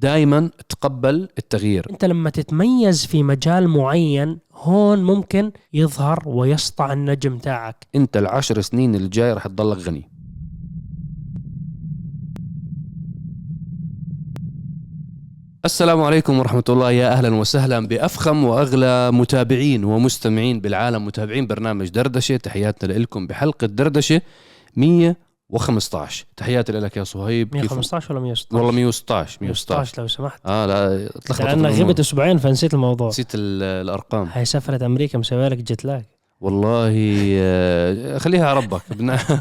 دائما تقبل التغيير. أنت لما تتميز في مجال معين هون ممكن يظهر ويسطع النجم تاعك. أنت العشر سنين اللي جاي رح تضلك غني. السلام عليكم ورحمة الله. يا أهلا وسهلا بأفخم وأغلى متابعين ومستمعين بالعالم متابعين برنامج دردشة. تحياتنا لكم بحلقة دردشة 115 تحياتي لك يا صهيب. كيف- 115 ولا 116 والله 116 116 116 لو سمحت. آه لا تلخبط لنا الأمور. غبت أسبوعين فنسيت الموضوع. نسيت ال- الأرقام. هاي سفرة أمريكا مسوي لك jet lag والله آه، خليها على ربك.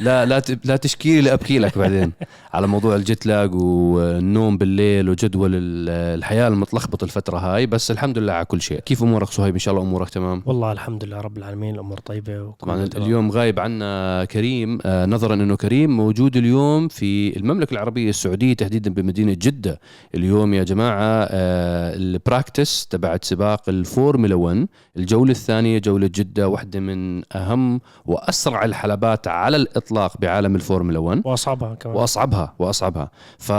لا لا لا تشكي لي أبكي لك بعدين. على موضوع ال jet lag والنوم بالليل وجدول ال- الحياة المتلخبط الفترة هاي بس الحمد لله على كل شيء. كيف أمورك صهيب؟ إن شاء الله أمورك تمام. والله الحمد لله رب العالمين الأمور طيبة وكل طبعا. اليوم غايب عنا كريم آه، نظرا إنه كريم موجود اليوم في المملكة العربية السعودية تحديدا بمدينة جدة. اليوم يا جماعة آه، ال practice تبعت سباق الفورمولا 1 الجولة الثانية جولة جدة واحدة من أهم وأسرع الحلبات على الإطلاق. بعالم الفورمولا 1 وأصعبها كمان. وأصعبها وأصعبها. ف...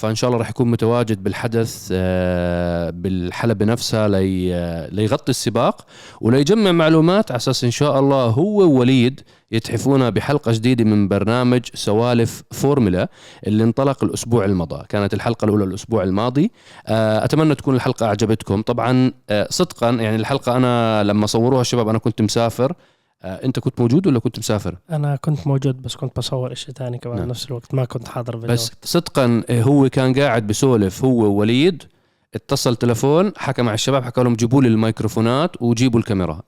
فإن شاء الله راح يكون متواجد بالحدث آه، بالحلبة نفسها لي... آه، ليغطي السباق وليجمع معلومات على أساس إن شاء الله هو ووليد يتحفونا بحلقة جديدة من برنامج سوالف فورمولا اللي انطلق الأسبوع الماضي. كانت الحلقة الأولى الأسبوع الماضي. آه، أتمنى تكون الحلقة أعجبتكم. طبعا صدقا يعني الحلقة أنا لما صوروها الشباب أنا كنت مسافر. آه، أنت كنت موجود ولا كنت مسافر؟ أنا كنت موجود بس كنت بصور إشي ثاني كمان نعم. بنفس الوقت ما كنت حاضر فيديو بس صدقا هو كان قاعد بسولف هو ووليد اتصل تلفون حكى مع الشباب حكى لهم جيبوا لي الميكروفونات وجيبوا الكاميرا.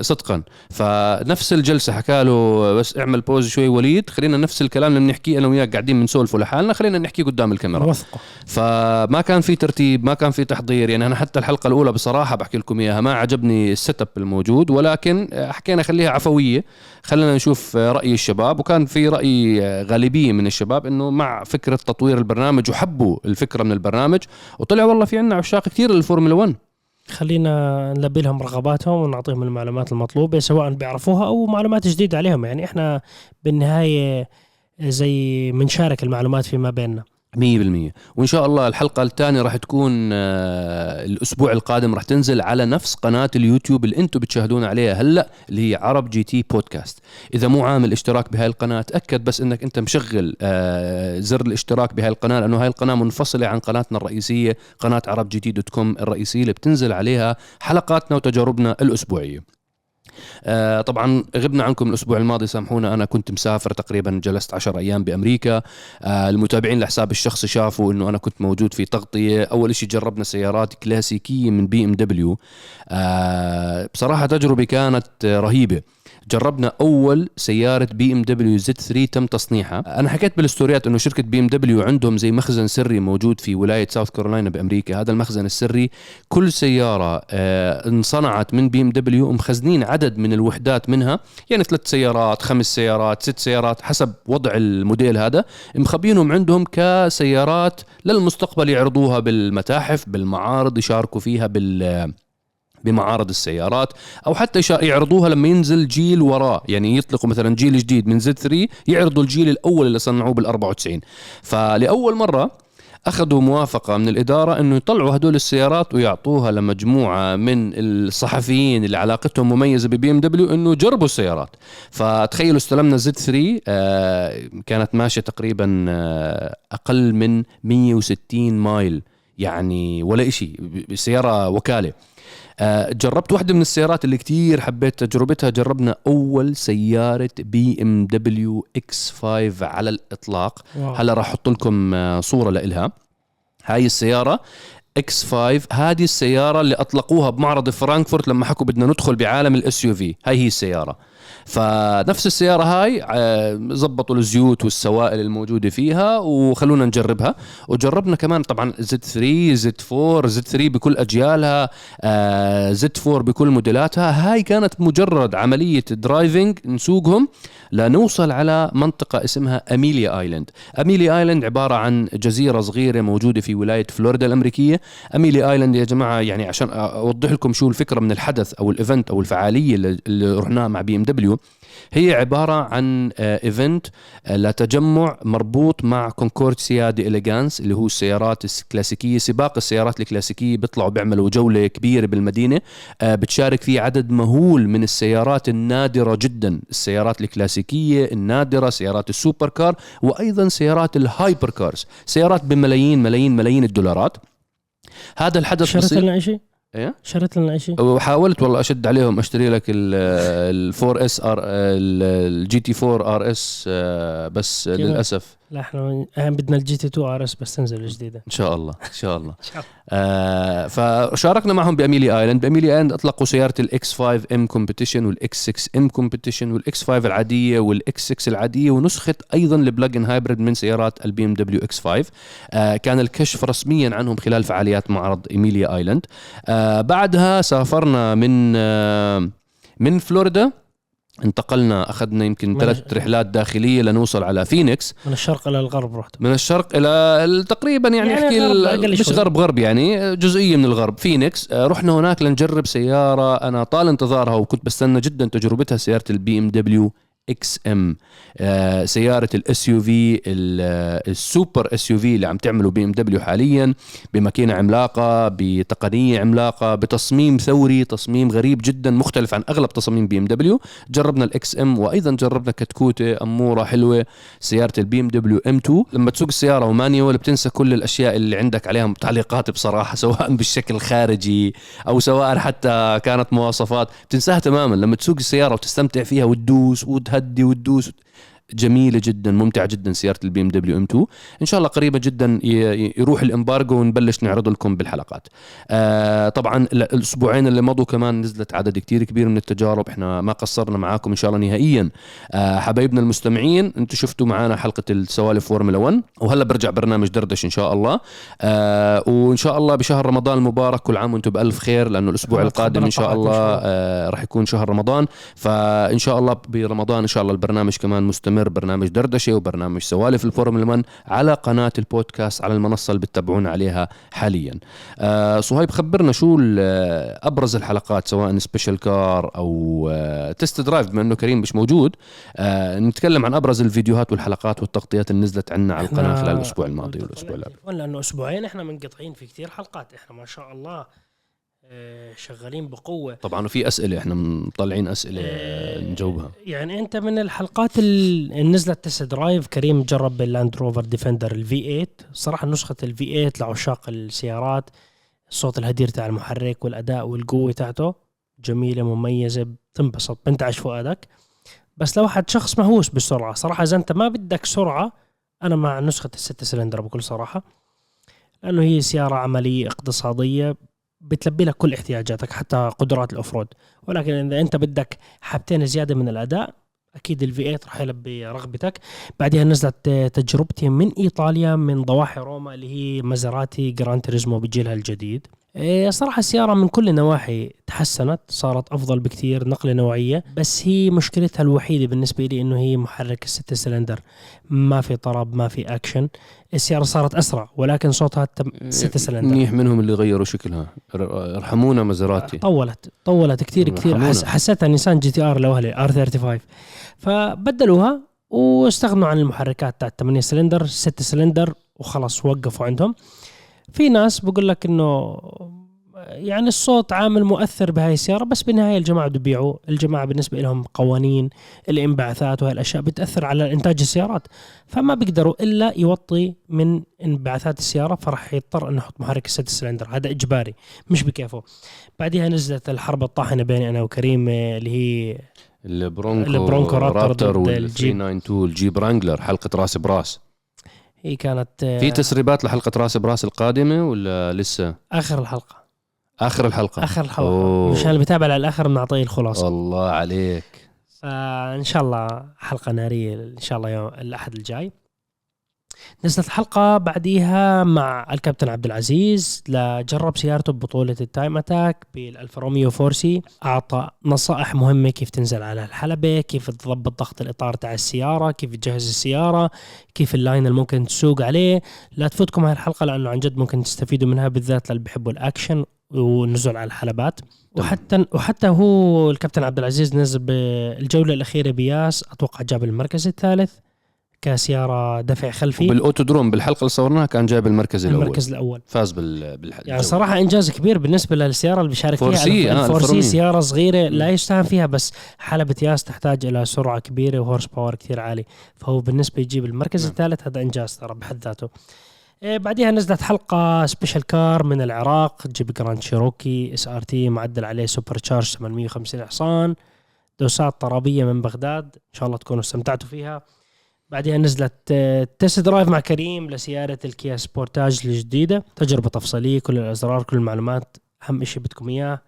صدقا. فنفس الجلسة حكى له بس اعمل pause شوي وليد. خلينا نفس الكلام اللي بنحكيه أنا وياك قاعدين بنسولفوا لحالنا خلينا نحكيه قدام الكاميرا. وثقة. فما كان في ترتيب ما كان في تحضير. يعني أنا حتى الحلقة الأولى بصراحة بحكي لكم إياها ما عجبني ال setup الموجود ولكن حكينا خليها عفوية. خلينا نشوف رأي الشباب. وكان في رأي غالبية من الشباب إنه مع فكرة تطوير البرنامج وحبوا الفكرة من البرنامج. وطلع والله في عنا عشاق كثير للفورمولا 1 خلينا نلبي لهم رغباتهم ونعطيهم المعلومات المطلوبة سواء بيعرفوها أو معلومات جديدة عليهم. يعني إحنا بالنهاية زي منشارك المعلومات فيما بيننا. 100% وإن شاء الله الحلقة الثانية راح تكون آه، الأسبوع القادم راح تنزل على نفس قناة اليوتيوب اللي أنتم بتشاهدون عليها هلأ اللي هي عرب جي تي بودكاست. إذا مو عامل اشتراك بهاي القناة تأكد بس إنك أنت مشغل آه، زر الاشتراك بهاي القناة لأنه هاي القناة منفصلة عن قناتنا الرئيسية قناة عرب جي تي dot com الرئيسية اللي بتنزل عليها حلقاتنا وتجاربنا الأسبوعية. آه، طبعا غبنا عنكم الأسبوع الماضي سامحونا أنا كنت مسافر تقريبا جلست 10 أيام بأمريكا. آه، المتابعين لحساب الشخصي شافوا إنه أنا كنت موجود في تغطية. أول شيء جربنا سيارات كلاسيكية من BMW. بصراحة تجربة كانت آه، رهيبة. جربنا أول سيارة BMW Z3 تم تصنيعها. أنا حكيت بال story ات إنه شركة BMW عندهم زي مخزن سري موجود في ولاية South Carolina بأمريكا. هذا المخزن السري كل سيارة آه، انصنعت من BMW مخزنين عدد من الوحدات منها يعني ثلاث سيارات خمس سيارات ست سيارات حسب وضع الموديل هذا. مخبينهم عندهم كسيارات للمستقبل يعرضوها بالمتاحف بالمعارض يشاركوا فيها بال بمعارض السيارات أو حتى يعرضوها لما ينزل جيل وراه. يعني يطلقوا مثلا جيل جديد من Z3 يعرضوا الجيل الأول اللي صنعوه بال 94 فلأول مرة أخذوا موافقة من الإدارة إنه يطلعوا هدول السيارات ويعطوها لمجموعة من الصحفيين اللي علاقتهم مميزة ب BMW إنه جربوا السيارات. فتخيلوا استلمنا Z3 آه كانت ماشية تقريبا آه أقل من 160 mile. يعني ولا إشي سيارة وكالة. جربت واحدة من السيارات اللي كتير حبيت تجربتها. جربنا أول سيارة BMW X5 على الإطلاق. wow. هلا راح أحط لكم آه، صورة لإلها. هاي السيارة X5 هذه السيارة اللي أطلقوها بمعرض فرانكفورت لما حكوا بدنا ندخل بعالم ال SUV هاي هي السيارة. فنفس السيارة هاي آه، زبطوا الزيوت والسوائل الموجودة فيها وخلونا نجربها. وجربنا كمان طبعا زد 3 Z4 زد 3 بكل أجيالها آه، زد 4 بكل موديلاتها. هاي كانت مجرد عملية driving نسوقهم لنوصل على منطقة اسمها أميليا آيلاند أميليا آيلاند عبارة عن جزيرة صغيرة موجودة في ولاية فلوريدا الأمريكية. أميليا آيلاند يا جماعة يعني عشان أوضح لكم شو الفكرة من الحدث أو ال event أو الفعالية اللي رحناها مع بي إم دبليو. هي عبارة عن event لتجمع مربوط مع fr: Concours d'Elegance اللي هو السيارات الكلاسيكية سباق السيارات الكلاسيكية بيطلعوا بيعملوا جولة كبيرة بالمدينة آه، بتشارك فيه عدد مهول من السيارات النادرة جدا السيارات الكلاسيكية النادرة سيارات ال super car وأيضا سيارات ال hyper cars سيارات بملايين ملايين ملايين الدولارات هذا الحدث بصير لنا شيء؟ إيه شريت لنا شيء؟ وحاولت والله أشد عليهم أشتري لك ال 4 SR ال GT4 RS بس؟ للأسف لا إحنا اهم بدنا ال GT2 RS بس تنزل الجديده إن شاء الله إن شاء الله. آه فشاركنا معهم بأميلي آيلاند. بأميلي آيلاند أطلقوا سيارة ال X5 M Competition وال X6 M Competition وال X5 العادية وال X6 العادية ونسخة أيضا ال plug-in hybrid من سيارات البي ام دبليو X5 آه كان الكشف رسميا عنهم خلال فعاليات معرض أميليا آيلاند. آه بعدها سافرنا من آه من فلوريدا. انتقلنا أخذنا يمكن ثلاث رحلات داخلية لنوصل على فينيكس. من الشرق إلى الغرب رحت. من الشرق إلى تقريبا يعني, يعني أحكي غرب مش. غرب غرب يعني جزئية من الغرب فينيكس. آه، رحنا هناك لنجرب سيارة. أنا طال انتظارها وكنت بستنى جدا تجربتها سيارة البي إم دبليو XM سيارة ال SUV ال super SUV اللي عم تعمله بي ام دبليو حاليا بماكينة عملاقة بتقنية عملاقة بتصميم ثوري تصميم غريب جدا مختلف عن أغلب تصاميم بي ام دبليو جربنا ال XM وأيضا جربنا كتكوتة أمورة حلوة سيارة البي ام دبليو M2 لما تسوق السيارة و manual بتنسى كل الأشياء اللي عندك عليها تعليقات بصراحة سواء بالشكل الخارجي أو سواء حتى كانت مواصفات بتنساها تماما. لما تسوق السيارة وتستمتع فيها وتدوس وتهدي وتدوس جميلة جدا ممتعة جدا سيارة البي ام دبليو M2 إن شاء الله قريبا جدا يروح ال embargo ونبلش نعرض لكم بالحلقات. آه طبعا ال- الأسبوعين اللي مضوا كمان نزلت عدد كتير كبير من التجارب. إحنا ما قصرنا معاكم إن شاء الله نهائيا. آه حبايبنا المستمعين أنتم شفتوا معنا حلقة السوالف فورمولا 1 وهلا برجع برنامج دردشة إن شاء الله. آه وإن شاء الله بشهر رمضان المبارك كل عام وأنتم بألف خير لأنه الأسبوع القادم إن شاء الله. آه راح يكون شهر رمضان. فإن شاء الله برمضان إن شاء الله البرنامج كمان مستمر. برنامج دردشة وبرنامج سوالف الفورمولا 1 على قناة البودكاست على المنصة اللي بتتابعونا عليها حاليا. آه صهيب خبرنا شو ال- أبرز الحلقات سواء special car أو آه test drive بما إنه كريم مش موجود. آه نتكلم عن أبرز الفيديوهات والحلقات والتغطيات اللي نزلت عنا على القناة خلال الأسبوع الماضي والأسبوع اللي قبل لأنه أسبوعين إحنا منقطعين في كثير حلقات. إحنا ما شاء الله آه، شغالين بقوة. طبعا وفي أسئلة إحنا مطلعين أسئلة آه، نجاوبها. يعني أنت من الحلقات اللي نزلت test drive كريم جرب باللاند روفر ديفندر ال V8 صراحة نسخة ال V8 لعشاق السيارات الصوت الهدير تاع المحرك والأداء والقوة تاعته جميلة مميزة بتنبسط بنتعش فؤادك. بس لو حد شخص مهووس بالسرعه صراحة إذا أنت ما بدك سرعة أنا مع نسخة الستة سلندر بكل صراحة لأنه هي سيارة عملية اقتصادية بتلبي لك كل احتياجاتك حتى قدرات ال off-road ولكن إذا أنت بدك حبتين زيادة من الأداء أكيد ال V8 راح يلبي رغبتك. بعدها نزلت تجربتي من إيطاليا من ضواحي روما اللي هي مازراتي جران تريزمو بجيلها الجديد. صراحة السيارة من كل النواحي تحسنت صارت أفضل بكثير نقلة نوعية بس هي مشكلتها الوحيدة بالنسبة لي إنه هي محرك الستة سلندر. ما في طرب ما في أكشن. السيارة صارت أسرع ولكن صوتها تم- ستة سلندر. منيح منهم اللي غيروا شكلها. ارحمونا مزراتي. طولت طولت كثير كثير. حس حسيتها نيسان GTR الاولي R35 فبدلوها واستغنوا عن المحركات تاعت 8 سلندر 6 سلندر وخلص وقفوا عندهم. في ناس بقول لك إنه يعني الصوت عامل مؤثر بهاي السيارة بس بالنهاية الجماعة بده يبيعوا الجماعة بالنسبة لهم قوانين الانبعاثات وهي الأشياء بتأثر على إنتاج السيارات. فما بيقدروا إلا يوطي من انبعاثات السيارة فراح يضطر إنه يحط محرك الست سلندر. هذا إجباري مش بكيفه. بعدها نزلت الحرب الطاحنة بيني أنا وكريم اللي هي البرونكو البرونكو رابتر رابتر ضد وال الجيب. 392 الجيب رانجلر حلقة راس براس. هي كانت آه، في تسريبات لحلقة راس براس القادمة ولا لسه؟ آخر الحلقة. آخر الحلقة. آخر الحلقة. أوه. مشان اللي بتابع للآخر بنعطيه الخلاصة. الله عليك. فإن شاء الله حلقة نارية إن شاء الله يوم الأحد الجاي. نزلت حلقة بعديها مع الكابتن عبد العزيز. لجرب سيارته ببطولة ال Time Attack بالالفا روميو 4C. أعطى نصائح مهمة كيف تنزل على الحلبة كيف تضبط ضغط الإطار تاع السيارة كيف تجهز السيارة كيف ال line اللي ممكن تسوق عليه. لا تفوتكم هاي الحلقة لأنه عن جد ممكن تستفيدوا منها بالذات للي بيحبوا الأكشن والنزول على الحلبات. وحتى وحتى هو الكابتن عبد العزيز نزل بالجولة الأخيرة بياس أتوقع جاب المركز الثالث. كسيارة دفع خلفي. بالاوتودروم بالحلقة اللي صورناها كان جايب المركز الأول. المركز الأول. فاز بال بالح... يعني صراحة إنجاز كبير بالنسبة للسيارة اللي بيشارك فيها. 4C، آه، الفا روميو. سيارة صغيرة لا يستهان فيها بس حلبة ياس تحتاج إلى سرعة كبيرة و horse power كثير عالي. فهو بالنسبة يجيب المركز نعم. الثالث هذا إنجاز ترى بحد ذاته. إيه، بعديها نزلت حلقة special car من العراق جيب Grand Cherokee SRT معدل عليه supercharge 850 حصان. دوسات طرابية من بغداد إن شاء الله تكونوا استمتعتوا فيها. بعدها نزلت آه، test drive مع كريم لسيارة الكيا Sportage الجديدة. تجربة تفصيلية كل الأزرار كل المعلومات أهم إشي بدكم إياه.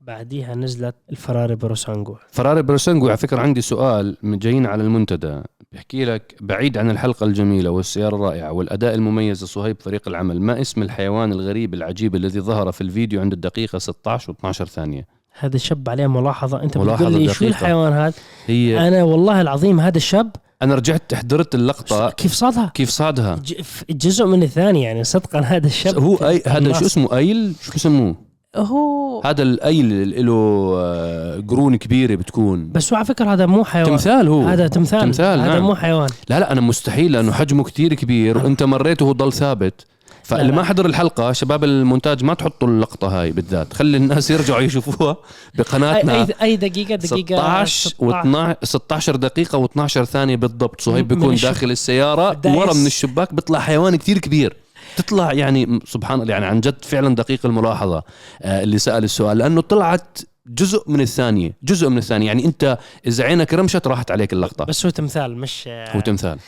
بعديها نزلت الفراري Purosangue. فراري Purosangue على فكرة عندي سؤال من جايين على المنتدى. بحكي لك بعيد عن الحلقة الجميلة والسيارة الرائعة والأداء المميز لصهيب فريق العمل ما اسم الحيوان الغريب العجيب الذي ظهر في الفيديو عند الدقيقة 16 و12 ثانية؟ هذا الشاب عليه ملاحظة. أنت ملاحظة بتقول لي شو. الحيوان هذا؟ هي أنا والله العظيم هذا الشاب أنا رجعت حضرت اللقطة. كيف صادها؟ كيف صادها؟ جزء من الثاني يعني صدقا هذا الشاب هو أي هذا. شو اسمه؟ أيل؟ شو بسموه هو هذا الأيل اللي له آه، قرون كبيرة بتكون. بس هو على فكرة هذا مو حيوان. تمثال هو. هذا تمثال, تمثال، هذا نعم. مو حيوان. لا لا أنا مستحيل لأنه حجمه كتير كبير. وانت مريته وهو ضل ثابت. فاللي. ما حضر الحلقة شباب المونتاج ما تحطوا اللقطة هاي بالذات. خلي الناس يرجعوا يشوفوها بقناتنا. أي, أي دقيقة دقيقة 16 و12 16 دقيقة و12 ثانية بالضبط صهيب بيكون داخل السيارة دايس. ورا من الشباك بيطلع حيوان كتير كبير. تطلع يعني سبحان الله يعني عن جد فعلا دقيق الملاحظة آه، اللي سأل السؤال لأنه طلعت جزء من الثانية جزء من الثانية. يعني أنت إذا عينك رمشت راحت عليك اللقطة. بس هو تمثال مش هو تمثال.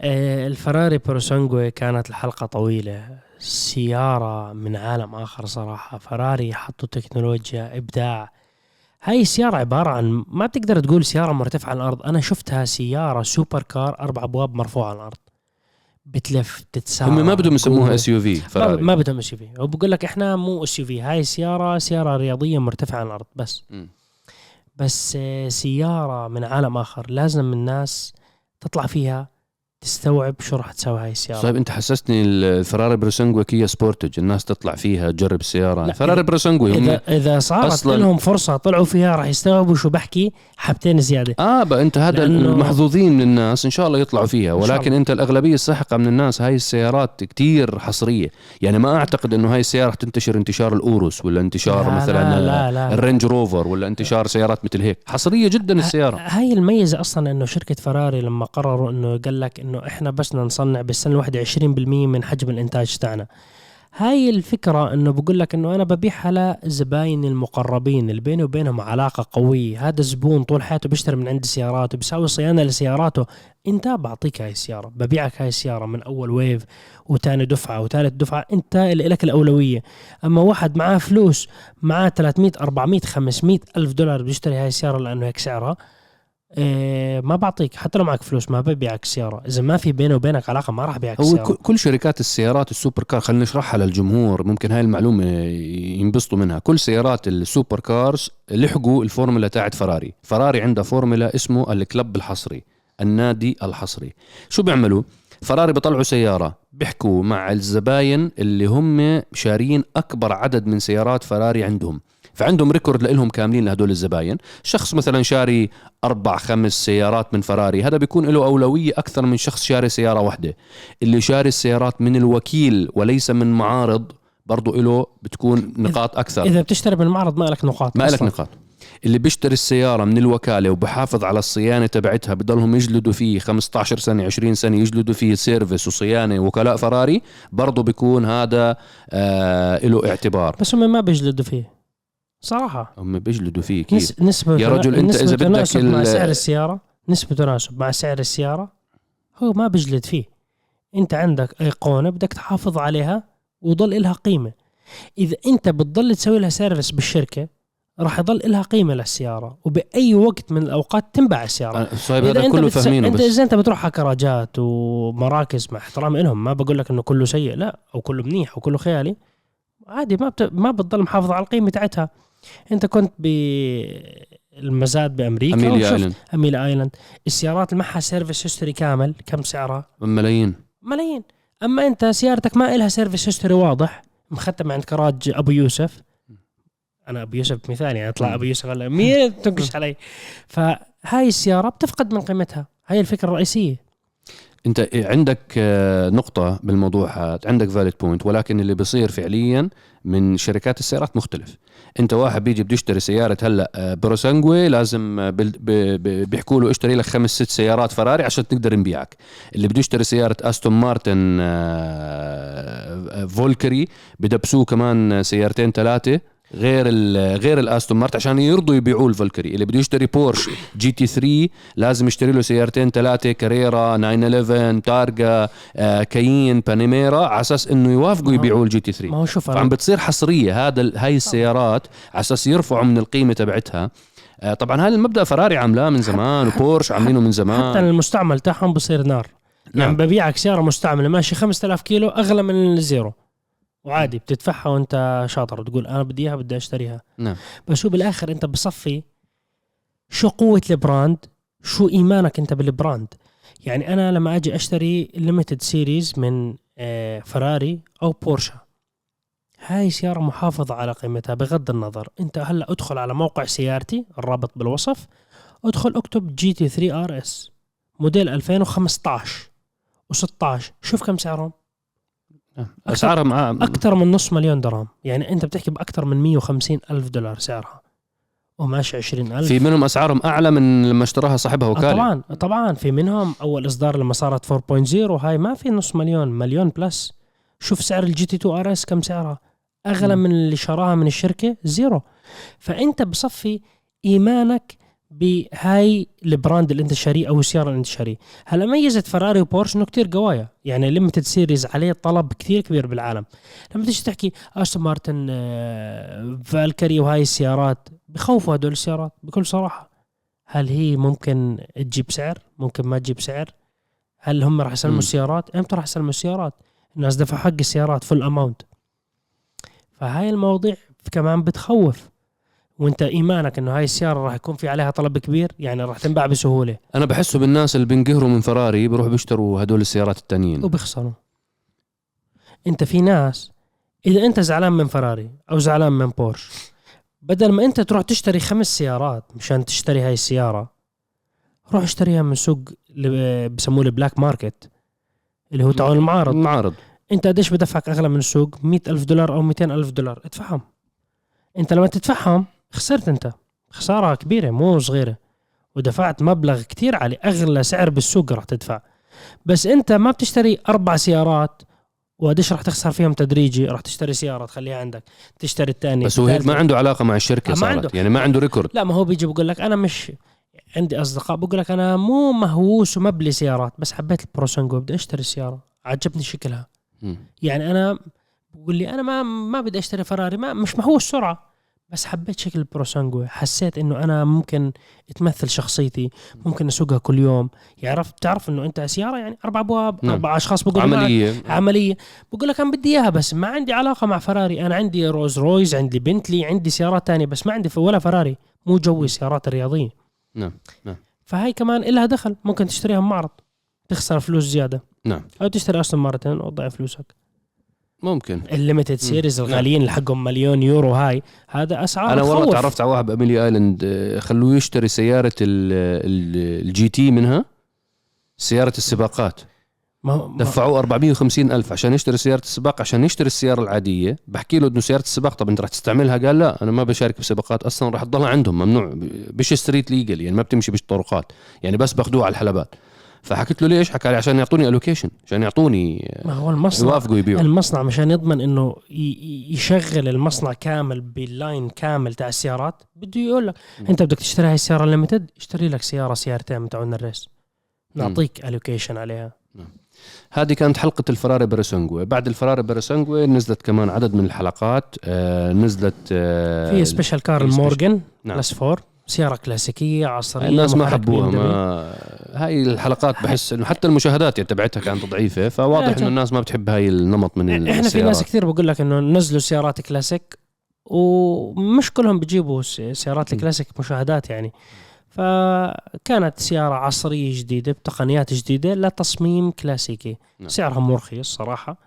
الفراري Purosangue كانت الحلقة طويلة. سيارة من عالم آخر صراحة. فراري حطوا تكنولوجيا إبداع. هاي السيارة عبارة عن ما بتقدر تقول سيارة مرتفعة على الأرض. أنا شفتها سيارة super car أربع أبواب مرفوعة على الأرض. بتلف بتتسارع هم ما بدهم يسموها. SUV ما, بدهم SUV هو بقول لك إحنا مو SUV هاي السيارة سيارة رياضية مرتفعة على الأرض بس. مم. بس آه، سيارة من عالم آخر. لازم الناس تطلع فيها تستوعب شو راح تسوي هاي السيارة؟ طيب أنت حسستني الفراري Purosangue كيا Sportage الناس تطلع فيها تجرب السياره فراري Purosangue هم اذا إذا صارت أصلاً- لهم فرصة طلعوا فيها راح يستوعبوا شو بحكي حبتين زيادة. آه بقى أنت هذا لأنه- المحظوظين من الناس إن شاء الله يطلعوا فيها. ولكن. أنت الأغلبية الساحقة من الناس هاي السيارات كتير حصرية. يعني ما أعتقد إنه هاي السيارة تنتشر انتشار ال Urus ولا انتشار لا مثلا لا لا لا. ال Range Rover ولا انتشار سيارات مثل هيك. حصرية جدا السيارة. هاي الميزة أصلا إنه شركة فراري لما قرروا إنه قال لك إنه إحنا بس نصنع بالسنة الواحدة 20% من حجم الإنتاج تاعنا. هاي الفكرة إنه بقول لك إنه أنا ببيعها لزبايني المقربين اللي بيني وبينهم علاقة قوية، هذا زبون طول حياته بيشتري من عندي سيارات وبيساوي صيانة لسياراته، أنت بعطيك هاي السيارة، ببيعك هاي السيارة من أول ويف وتاني دفعة وثالث دفعة، أنت لك الأولوية، أما واحد معاه فلوس معاه 300 400 500 ألف دولار بيشتري هاي السيارة لأنه هيك سعرها إيه ما بعطيك. حتى لو معك فلوس ما ببيعك السيارة، إذا ما في بينه وبينك علاقة ما راح بيعك هو السيارة ك- كل شركات السيارات ال super car خلينا نشرحها للجمهور ممكن هاي المعلومة ينبسطوا منها. كل سيارات ال super cars لحقوا الفورمولا تاعت فراري. فراري عندها فورمولا اسمه ال club الحصري النادي الحصري. شو بيعملوا؟ فراري بيطلعوا سيارة بيحكوا مع الزباين اللي هم شارين أكبر عدد من سيارات فراري عندهم. فعندهم record لهم كاملين لهدول الزباين. شخص مثلا شاري أربع خمس سيارات من فراري هذا بيكون له أولوية أكثر من شخص شاري سيارة واحدة. اللي شاري السيارات من الوكيل وليس من معارض برضو له بتكون نقاط أكثر. إذا بتشتري من المعرض ما لك نقاط ما لك. نقاط. اللي بيشتري السيارة من الوكالة وبحافظ على الصيانة تبعتها بضلهم يجلدوا فيه 15 سنة 20 سنة يجلدوا فيه service وصيانة وكلاء فراري برضه بيكون هذا آه له اعتبار. بس هم ما بيجلدوا فيه. صراحة. هم بيجلدوا فيه كيف نس... نسبة يا رجل نسبة إذا بدك مع سعر السيارة نسبة تناسب مع سعر السيارة هو ما بيجلد فيه. أنت عندك ايقونة بدك تحافظ عليها وضل إلها قيمة. إذا أنت بتضل تسوي لها service بالشركة راح يضل لها قيمة للسيارة وبأي وقت من الأوقات تنباع السيارة. صايب إذا هذا كله بتس- فاهمينه أنت إذا أنت بتروح على كراجات ومراكز مع احترامي لهم ما بقول لك إنه كله سيء لا أو كله منيح وكله خيالي. عادي ما بت... ما بتضل محافظ على القيمة تاعتها. انت كنت بالمزاد بأمريكا أميليا آيلاند. أميليا آيلاند. السيارات اللي معها service history كامل كم سعرها؟ ملايين. ملايين. أما أنت سيارتك ما إلها service history واضح مختم عند كراج أبو يوسف. أنا أبو يوسف مثال يعني أطلع. أبو يوسف ولا مين تنقش علي. فهاي السيارة بتفقد من قيمتها. هاي الفكرة الرئيسية. انت عندك آه، نقطة بالموضوع هذا عندك valid point ولكن اللي بيصير فعليا من شركات السيارات مختلف. انت واحد بيجي بده يشتري سيارة هلأ آه، Purosangue لازم آه، بيحكوا له اشتري لك خمس ست سيارات فراري عشان نقدر نبيعك. اللي بده يشتري سيارة استون مارتن Valkyrie بدبسوه كمان سيارتين ثلاثة غير ال غير الأستون مارتن عشان يرضوا يبيعوه ال Valkyrie اللي بده يشتري بورش GT 3 لازم يشتري له سيارتين ثلاثة Carrera 911 Targa آه، Cayenne Panamera على أساس إنه يوافقوا يبيعوا ال GT 3 ما هو شوف فعم بتصير حصرية هذا هاي السيارات على أساس يرفعوا من القيمة تبعتها. آه، طبعا هذا المبدأ فراري عاملاه من زمان وبورش عاملينه من حتى زمان المستعمل تاعهم بصير نار. يعني نعم. ببيعك سيارة مستعملة ماشي 5000 كيلو أغلى من ال zero. وعادي بتدفعها وانت شاطر تقول أنا بدي إياها بدي أشتريها. نعم. بس هو بالآخر أنت بصفي شو قوة ال brand شو إيمانك أنت بال brand. يعني أنا لما أجي أشتري limited series من آه، فراري أو بورشا هاي سيارة محافظة على قيمتها بغض النظر. أنت هلأ أدخل على موقع سيارتي الرابط بالوصف أدخل أكتب GT 3 RS موديل 2015 و16 شوف كم سعرهم. أسعارها مع أكثر من نص مليون درهم. يعني أنت بتحكي بأكثر من 150 ألف دولار سعرها. وماشي 20 ألف. في منهم أسعارهم أعلى من لما اشتراها صاحبها وكالة. طبعا طبعا. في منهم أول إصدار لما صارت 4.0 هاي ما في نص مليون مليون plus. شوف سعر ال GT 2 RS كم سعرها؟ أغلى مم. من اللي شراها من الشركة زيرو. فأنت بصفي إيمانك بهاي البراند اللي انت شاريه أو السيارة اللي انت شاريه. هلا ميزة فراري وبورش إنه كتير قوايا. يعني limited series عليه طلب كتير كبير بالعالم. لما تيجي تحكي استون مارتن فالكيري وهاي السيارات بخوفوا هدول السيارات بكل صراحة. هل هي ممكن تجيب سعر؟ ممكن ما تجيب سعر. هل هم راح يسلموا. السيارات؟ إمتى راح يسلموا السيارات؟ الناس دفعوا حق السيارات full amount فهاي المواضيع كمان بتخوف. وانت إيمانك إنه هاي السيارة راح يكون في عليها طلب كبير؟ يعني راح تنباع بسهولة. أنا بحسه بالناس اللي بينقهروا من فراري بيروحوا بيشتروا هدول السيارات التانيين. وبيخسروا. أنت في ناس إذا أنت زعلان من فراري أو زعلان من بورش بدل ما أنت تروح تشتري خمس سيارات مشان تشتري هاي السيارة روح اشتريها من سوق اللي بسموه ال black market اللي هو تاع المعارض. معرض أنت قديش بدفعك أغلى من السوق؟ 100 ألف دولار أو 200 ألف دولار. ادفعهم أنت لما تدفعهم خسرت انت. خسارة كبيرة مو صغيرة. ودفعت مبلغ كتير عالي أغلى سعر بالسوق راح تدفع. بس انت ما بتشتري أربع سيارات وقديش راح تخسر فيهم تدريجي راح تشتري سيارة تخليها عندك تشتري الثانية بس هو هيك ما عنده علاقة مع الشركة آه، ما صارت. عنده. يعني ما عنده record لا ما هو بيجي بقول لك أنا مش عندي أصدقاء بقول لك أنا مو مهووس ومبلش سيارات بس حبيت البوروسانجوي بدي أشتري السيارة. عجبني شكلها. مم. يعني أنا بقول لي أنا ما ما بدي أشتري فراري ما مش مهووس سرعة. بس حبيت شكل البوروسانجوي. حسيت إنه أنا ممكن تمثل شخصيتي ممكن أسوقها كل يوم. يعرف تعرف إنه أنت سيارة يعني أربع أبواب نعم. أربع أشخاص بقول معك. عملية. عملية. بقول لك أنا بدي إياها بس ما عندي علاقة مع فراري. أنا عندي رولز رويس عندي بنتلي عندي سيارات تانية بس ما عندي ولا فراري. مو جوي السيارات الرياضية. نعم فهي كمان إلها دخل. ممكن تشتريها من معرض تخسر فلوس زيادة. نعم. أو تشتري استون مارتن وتضيع فلوسك. ممكن. ال limited series نعم. الغاليين اللي حقهم مليون يورو هاي. هذا أسعار أنا والله. تعرفت على واحد بأميليا آيلاند آه، خلوه يشتري سيارة ال- ال- ال GT منها سيارة السباقات. ما دفعوه 450 ألف عشان يشتري سيارة السباق عشان يشتري السيارة العادية. بحكي له إنه سيارة السباق طب أنت رح تستعملها؟ قال لا أنا ما بشارك بسباقات أصلا رح تضلها عندهم ممنوع. مش street legal يعني ما بتمشي بالطرقات يعني بس باخذوها على الحلبات. فحكيت له ليش؟ حكى لي عشان يعطوني الوكيشن عشان يعطوني ما هو المصنع يوافقوا يبيعوا. المصنع مشان يضمن إنه يشغل المصنع كامل بال line كامل تاع السيارات بده يقول لك. أنت بدك تشتري هاي السيارة limited اشتري لك سيارة سيارتين من تاعون ال race. نعطيك allocation عليها. هذه كانت حلقة الفراري بوروسانجوي بعد الفراري بوروسانجوي نزلت كمان عدد من الحلقات آه نزلت آه في special car المورجن نعم. plus 4 سيارة كلاسيكية عصرية الناس ما حبوها. ما هاي الحلقات بحس إنه حتى المشاهدات يعني تبعتها كانت ضعيفة فواضح إنه الناس ما بتحب هاي النمط من إحنا في ناس السيارات. كثير بقول لك إنه نزلوا سيارات كلاسيك ومش كلهم بيجيبوا س- سيارات. الكلاسيك مشاهدات يعني فكانت سيارة عصرية جديدة بتقنيات جديدة لتصميم كلاسيكي نعم. سعرها مرخص صراحة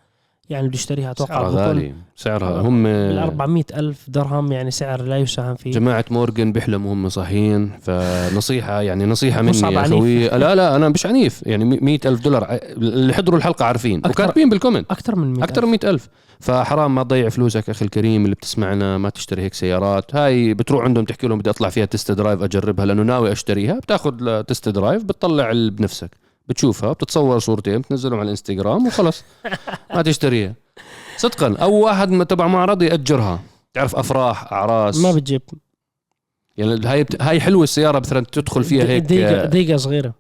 يعني اللي بيشتريها أتوقع سعرها غالي سعرها هم بال 400 ألف درهم يعني سعر لا يساهم فيه. جماعة مورجن بيحلموا هم صاحيين فنصيحة يعني نصيحة مني يا عنيف. أخوي. لا لا أنا مش عنيف يعني مئة ألف دولار ع- اللي حضروا الحلقة عارفين وكاتبين بال comment. أكثر من 100 أكثر من مئة ألف. فحرام ما تضيع فلوسك أخي الكريم اللي بتسمعنا ما تشتري هيك سيارات. هاي بتروح عندهم تحكي لهم بدي أطلع فيها test drive أجربها لأنه ناوي أشتريها. بتاخذ test drive بتطلع ال- بنفسك. بتشوفها بتصور صورتين بتنزلهم على الإنستغرام وخلص. ما تشتريها. صدقا أو واحد تبع معرض يأجرها. تعرف أفراح أعراس. ما بتجيب. يعني هاي بت... هاي حلوة السيارة مثلا تدخل فيها هيك دقيقة آه، دقيقة صغيرة.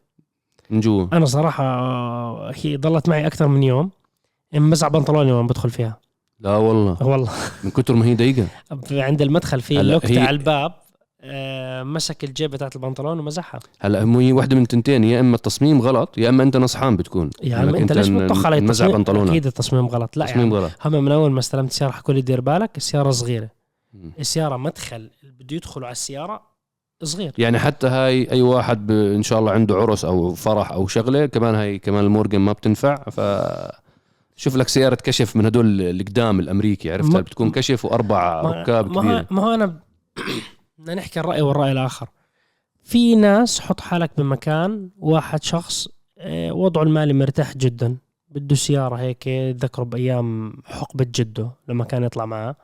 من جوا أنا صراحة آه، هي ضلت معي أكثر من يوم. مزع بنطلوني وأنا بدخل فيها. لا والله. والله. من كتر ما هي ضيقه عند المدخل في لوك هي- على الباب. مسك الجيب بتاعت البنطلون ومزحها هلا مو هي وحدة من تنتين يا إما التصميم غلط يا إما أنت نصحان بتكون. يا عم إنك أنت ليش بتطخ علي التصميم؟ بنطلونك. أكيد التصميم غلط. لا تصميم يعني غلط. هم من أول ما استلمت السيارة حكوا لي دير بالك السيارة صغيرة. السيارة مدخل اللي بده يدخلوا على السيارة صغير. يعني حتى هاي أي واحد ب... إن شاء الله عنده عرس أو فرح أو شغلة كمان هاي كمان المورجن ما بتنفع. ف شوف لك سيارة كشف من هدول القدام الأمريكي عرفت؟ ما- بتكون كشف وأربع ركاب كبيره ما هو أنا بدنا نحكي الرأي والرأي الآخر. في ناس حط حالك بمكان واحد شخص آه، وضعه المالي مرتاح جدا بده سيارة هيك ذكره بأيام حقبة جده لما كان يطلع معاه.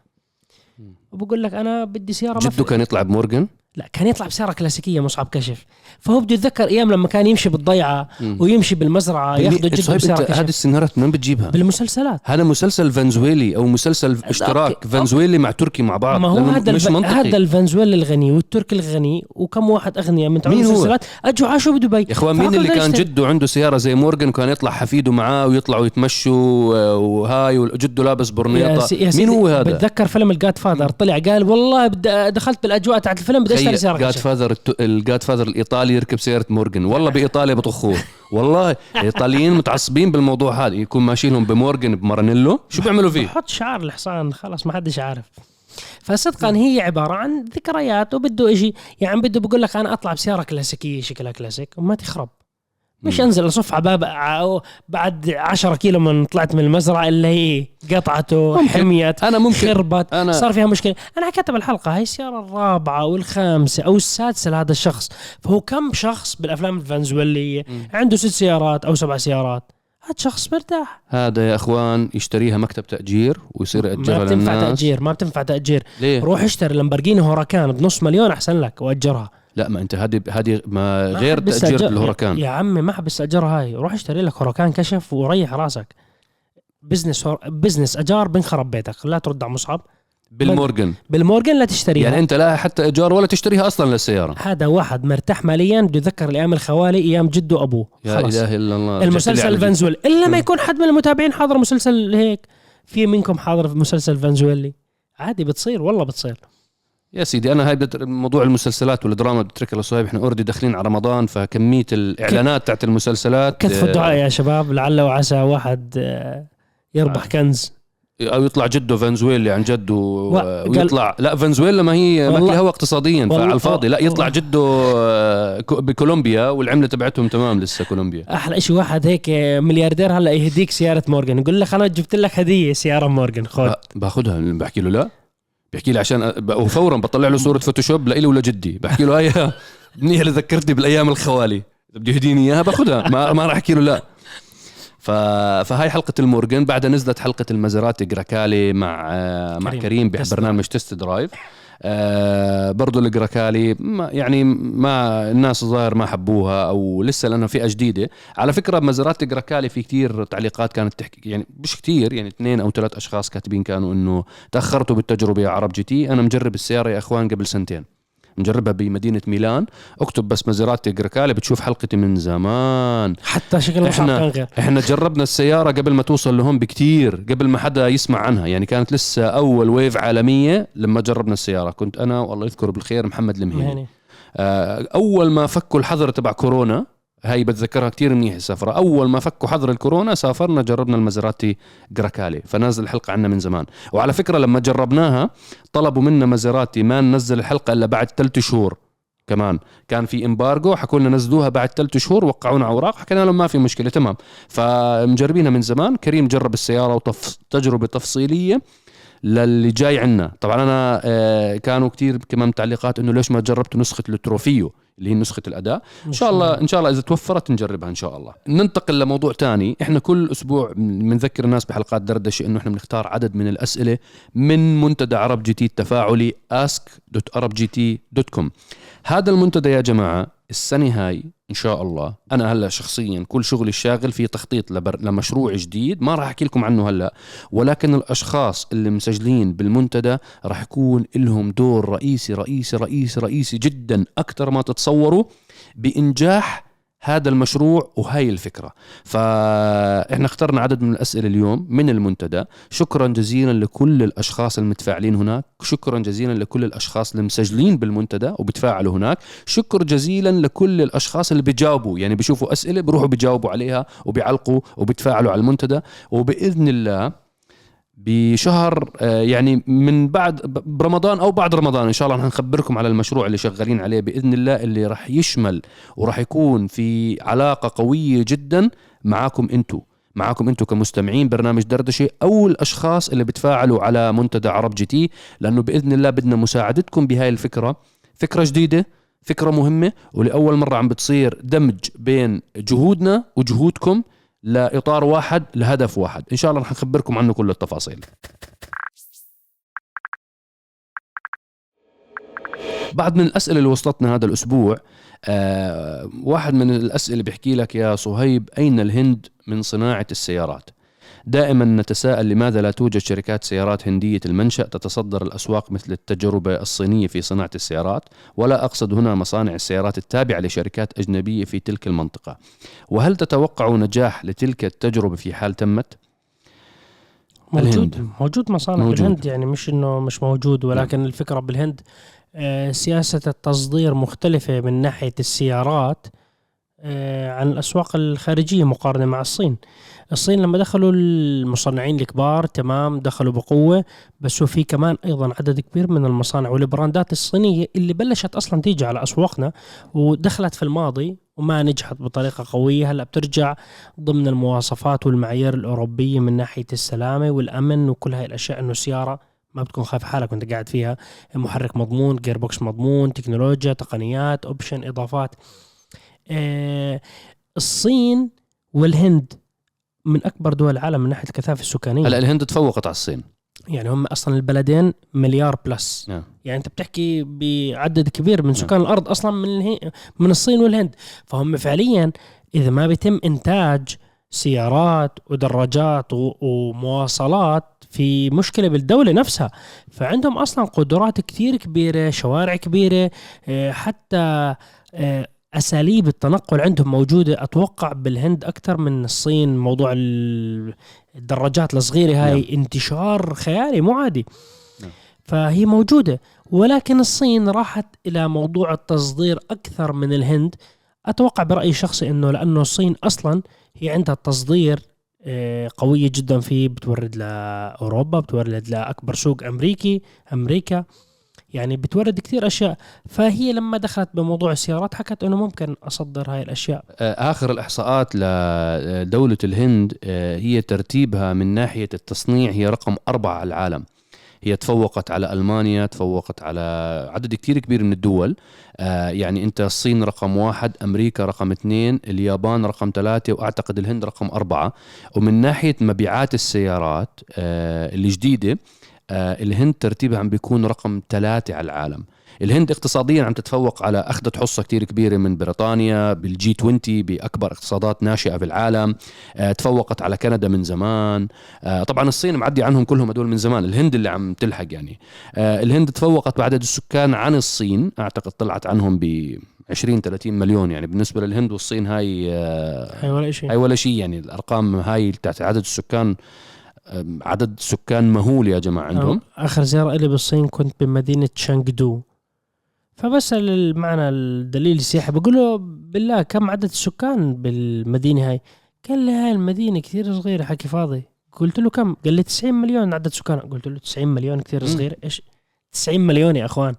وبقول لك أنا بدي سيارة ما جده في- كان يطلع بمورجن لا كان يطلع بسيارة كلاسيكية مصعب كشف فهو بده يتذكر أيام لما كان يمشي بالضيعة مم. ويمشي بالمزرعة ياخذوا جده صهيب بسيارة أنت هذه كشف السيناريوهات من بتجيبها؟ بالمسلسلات هذا مسلسل فنزويلي أو مسلسل اشتراك. فنزويلي مع تركي مع بعض ما هو هذا مش. منطقي هذا الفنزويلا الغني والترك الغني وكم واحد اغنياء من هو؟ المسلسلات اجوا عاشوا بدبي يا إخوان مين اللي كان. جده عنده سيارة زي مورجن كان يطلع حفيده معاه ويطلعوا يتمشوا آه، وهاي وجده لابس برنيطة مين هو هذا؟ بتذكر فيلم ال Godfather طلع قال والله بدي دخلت بالاجواء تاعت الفيلم بدي سياره God father ال Godfather الإيطالي يركب سيارة مورجن والله بإيطاليا بطخوه. والله الإيطاليين متعصبين بالموضوع هذا. يكون ماشي لهم بمورجن بمارانيلو. شو بيعملوا فيه؟ بحط شعار الحصان خلاص ما حدش عارف. فصدقا هي عبارة عن ذكريات وبده إشي يعني بده بقول لك أنا أطلع بسيارة كلاسيكية شكلها كلاسيك وما تخرب. مش. انزل اصف على باب بعد 10 كيلو من طلعت من المزرعة اللي هي قطعته ممكن. حميت أنا ممكن خربت أنا- صار فيها مشكلة أنا حكيتها بالحلقة هاي السيارة الرابعة والخامسة أو السادسة لهذا الشخص فهو كم شخص بالأفلام الفنزويلية. عنده ست سيارات أو سبع سيارات هذا شخص مرتاح هذا يا أخوان يشتريها مكتب تأجير ويصير ما ياجرها بتنفع للناس تأجير ما بتنفع تأجير ليه؟ روح اشتري لامبرجيني هوراكان بنص مليون أحسن لك وأجرها لا ما أنت هذه هذه ما ما غير حد تاجير الهوركان يا عمي ما حب استاجرها هاي. روح اشتري لك هوراكان كشف وريح راسك. business هور... business أجار بنخرب بيتك. لا ترد على مصعب. بالمورجن بالمورجن لا تشتريها. يعني أنت لا حتى ايجار ولا تشتريها أصلا للسيارة. هذا واحد مرتاح ماليا. بده يذكر الأيام الخوالي أيام جده وأبوه. يا إله إلا الله. المسلسل. فنزويلي إلا ما. يكون حد من المتابعين حاضر مسلسل هيك. في منكم حاضر في مسلسل فنزويلي عادي بتصير والله بتصير. يا سيدي أنا هاي موضوع المسلسلات والدراما بتركها لصهيب إحنا already داخلين على رمضان فكمية الإعلانات تاعت المسلسلات كثفوا آه، الدعاء يا شباب؟ لعل وعسى واحد آه، يربح آه. كنز. أو يطلع جده فنزويلا عن جد و... ويطلع. لا فنزويلا ما هي ما لها هوا اقتصاديا فعلى الفاضي. لا يطلع. جده آه، كو- بكولومبيا والعملة تبعتهم تمام لسه كولومبيا. أحلى شيء واحد هيك ملياردير هلا يهديك سيارة مورجن يقول لك أنا جبت لك هدية سيارة مورجن خذ. باخذها بحكي له لا. بحكي لي عشان وفورا بطلع له صورة Photoshop لإلي ولا جدي. بحكي له هاي منيح اللي ذكرتني بالأيام الخوالي. إذا بده يهديني إياها باخذها ما ما راح أحكي له لا. ف... فهاي حلقة المورجن بعدها نزلت حلقة المازيراتي جريكالي مع آه، مع كريم. كريم ببرنامج test drive آه برضو الجريكالي ما يعني ما الناس الظاهر ما حبوها أو لسه لأنها فئة جديدة. على فكرة مازيراتي جريكالي في كتير تعليقات كانت تحكي يعني مش كتير يعني اثنين أو ثلاث أشخاص كاتبين كانوا إنه تأخرتوا بالتجربة يا عرب جي تي أنا مجرب السيارة يا إخوان قبل سنتين. نجربها بمدينة ميلان. اكتب بس مازيراتي جريكالي بتشوف حلقتي من زمان. حتى شكل إحنا غير. إحنا جربنا السيارة قبل ما توصل لهون بكتير قبل ما حدا يسمع عنها. يعني كانت لسه أول wave عالمية لما جربنا السيارة. كنت أنا والله يذكره بالخير محمد المهيني. آه، أول ما فكوا الحظر تبع كورونا هاي بتذكرها كتير منيح السفرة. أول ما فكوا حظر الكورونا سافرنا جربنا المازيراتي جريكالي. فنازل الحلقة عنا من زمان. وعلى فكرة لما جربناها طلبوا منا مازيراتي ما ننزل الحلقة إلا بعد ثلاث شهور كمان. كان في embargo حكوا لنا نزلوها بعد ثلاث شهور وقعونا أوراق حكينا لهم ما في مشكلة. تمام. فمجربينها من زمان. كريم جرب السيارة وتجربه تفصيلية للي جاي عنا. طبعا أنا آه، كانوا كتير كمان تعليقات إنه ليش ما جربتوا نسخة ال Trofeo؟ اللي هي نسخة الأداء. إن شاء الله إن شاء الله إذا توفرت نجربها إن شاء الله. ننتقل لموضوع تاني. إحنا كل أسبوع بنذكر الناس بحلقات دردشة إنه إحنا بنختار عدد من الأسئلة من منتدى عرب جي تي التفاعلي ask.arabgt.com هذا المنتدى يا جماعة السنة هاي إن شاء الله أنا هلأ شخصيا كل شغلي الشاغل في تخطيط لبر... لمشروع جديد ما راح أحكي لكم عنه هلأ ولكن الأشخاص اللي مسجلين بالمنتدى راح يكون لهم دور رئيسي رئيسي رئيسي رئيسي جدا أكثر ما تتصوروا بإنجاح هذا المشروع وهاي الفكرة. فإحنا اخترنا عدد من الأسئلة اليوم من المنتدى. شكرا جزيلا لكل الأشخاص المتفاعلين هناك. شكرا جزيلا لكل الأشخاص المسجلين بالمنتدى وبتفاعلوا هناك. شكر جزيلا لكل الأشخاص اللي بيجاوبوا. يعني بيشوفوا أسئلة بيروحوا بيجاوبوا عليها وبيعلقوا وبيتفاعلوا على المنتدى. وبإذن الله بشهر آه، يعني من بعد برمضان أو بعد رمضان إن شاء الله نخبركم على المشروع اللي شغالين عليه بإذن الله اللي راح يشمل وراح يكون في علاقة قوية جدا معاكم أنتم معاكم أنتم كمستمعين برنامج دردشة أو الأشخاص اللي بتفاعلوا على منتدى عرب جي تي لأنه بإذن الله بدنا مساعدتكم بهاي الفكرة. فكرة جديدة فكرة مهمة ولأول مرة عم بتصير دمج بين جهودنا وجهودكم. لاطار واحد لهدف واحد. إن شاء الله رح نخبركم عنه كل التفاصيل. بعض من الأسئلة اللي وصلتنا هذا الأسبوع آه واحد من الأسئلة بيحكي لك يا صهيب أين الهند من صناعة السيارات؟ دائما نتساءل لماذا لا توجد شركات سيارات هندية المنشأ تتصدر الأسواق مثل التجربة الصينية في صناعة السيارات ولا أقصد هنا مصانع السيارات التابعة لشركات أجنبية في تلك المنطقة وهل تتوقع نجاح لتلك التجربة في حال تمت؟ موجود الهند. موجود مصانع موجود. بالهند يعني مش إنه مش موجود ولكن الفكرة بالهند آه، سياسة التصدير مختلفة من ناحية السيارات عن الأسواق الخارجية مقارنة مع الصين. الصين لما دخلوا المصنعين الكبار تمام دخلوا بقوة بس وفي كمان أيضا عدد كبير من المصانع والبراندات الصينية اللي بلشت أصلا تيجي على أسواقنا ودخلت في الماضي وما نجحت بطريقة قوية. هلأ بترجع ضمن المواصفات والمعايير الأوروبية من ناحية السلامة والأمن وكل هاي الأشياء إنه سياره ما بتكون خايف حالك وأنت قاعد فيها. محرك مضمون gearbox مضمون تكنولوجيا تقنيات option إضافات. آه الصين والهند من أكبر دول العالم من ناحية الكثافة السكانية هلا الهند تفوقت على الصين يعني هم أصلا البلدين مليار plus نعم. يعني أنت بتحكي بعدد كبير من سكان الأرض أصلا من. من الصين والهند فهم فعليا إذا ما بيتم إنتاج سيارات ودراجات. ومواصلات في مشكلة بالدولة نفسها فعندهم أصلا قدرات كثير كبيرة شوارع كبيرة آه، حتى آه، أساليب التنقل عندهم موجودة؟ أتوقع بالهند أكثر من الصين. موضوع ال- الدراجات الصغيرة هاي نعم. انتشار خيالي مو عادي. نعم. فهي موجودة. ولكن الصين راحت إلى موضوع التصدير أكثر من الهند. أتوقع برأيي الشخصي إنه لأنه الصين أصلا هي عندها التصدير آه، قوية جدا فيه. بتورد لأوروبا بتورد لأكبر سوق أمريكي أمريكا. يعني بتورد كثير أشياء. فهي لما دخلت بموضوع السيارات حكت أنه ممكن أصدر هاي الأشياء. آه، آخر الإحصاءات لدوله الهند آه، هي ترتيبها من ناحية التصنيع هي رقم أربعة على العالم. هي تفوقت على ألمانيا تفوقت على عدد كتير كبير من الدول. آه، يعني أنت الصين رقم واحد أمريكا رقم اثنين اليابان رقم ثلاثة وأعتقد الهند رقم أربعة. ومن ناحية مبيعات السيارات آه، الجديدة آه الهند ترتيبها عم بيكون رقم ثلاثة على العالم. الهند اقتصاديا عم تتفوق على أخذت حصة كتير كبيرة من بريطانيا بالجي 20 بأكبر اقتصادات ناشئة في العالم آه، تفوقت على كندا من زمان. آه، طبعا الصين معدي عنهم كلهم هدول من زمان الهند اللي عم تلحق يعني. آه، الهند تفوقت بعدد السكان عن الصين أعتقد طلعت عنهم ب 20 30 مليون يعني. بالنسبة للهند والصين هاي هاي ولا شيء هاي ولا شيء يعني. الأرقام هاي تاعت عدد السكان عدد سكان مهول يا جماعة عندهم. آخر زيارة لي بالصين كنت بمدينة شانغدو. فبسأل المعنى الدليل السياحي بقول له بالله كم عدد السكان بالمدينة هاي؟ قال لي هاي المدينة كثير صغيرة حكي فاضي. قلت له كم؟ قال لي 90 مليون عدد سكان قلت له 90 مليون كثير صغير؟ إيش؟ 90 مليون يا أخوان.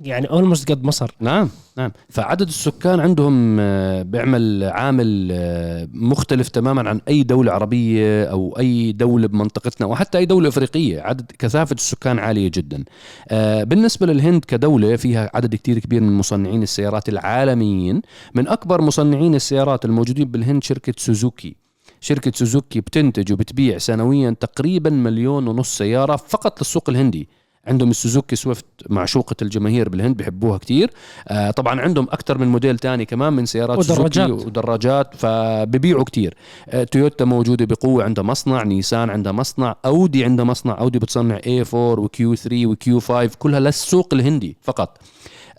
يعني اولموست قد مصر. نعم نعم. فعدد السكان عندهم آه، بيعمل عامل آه، مختلف تماما عن أي دولة عربية أو أي دولة بمنطقتنا وحتى أي دولة أفريقية. عدد كثافة السكان عالية جدا. آه، بالنسبة للهند كدولة فيها عدد كتير كبير من مصنعين السيارات العالميين. من أكبر مصنعين السيارات الموجودين بالهند شركة سوزوكي. شركة سوزوكي بتنتج وبتبيع سنويا تقريبا مليون ونص سيارة فقط للسوق الهندي. عندهم السوزوكي سويفت معشوقة الجماهير بالهند بحبوها كتير. آه طبعا عندهم أكثر من موديل تاني كمان من سيارات ودراجات سوزوكي ودراجات. فببيعوا كتير. آه تويوتا موجودة بقوة عندها مصنع نيسان عندها مصنع أودي عندها مصنع. أودي بتصنع A4 و Q3 و Q5 كلها للسوق الهندي فقط.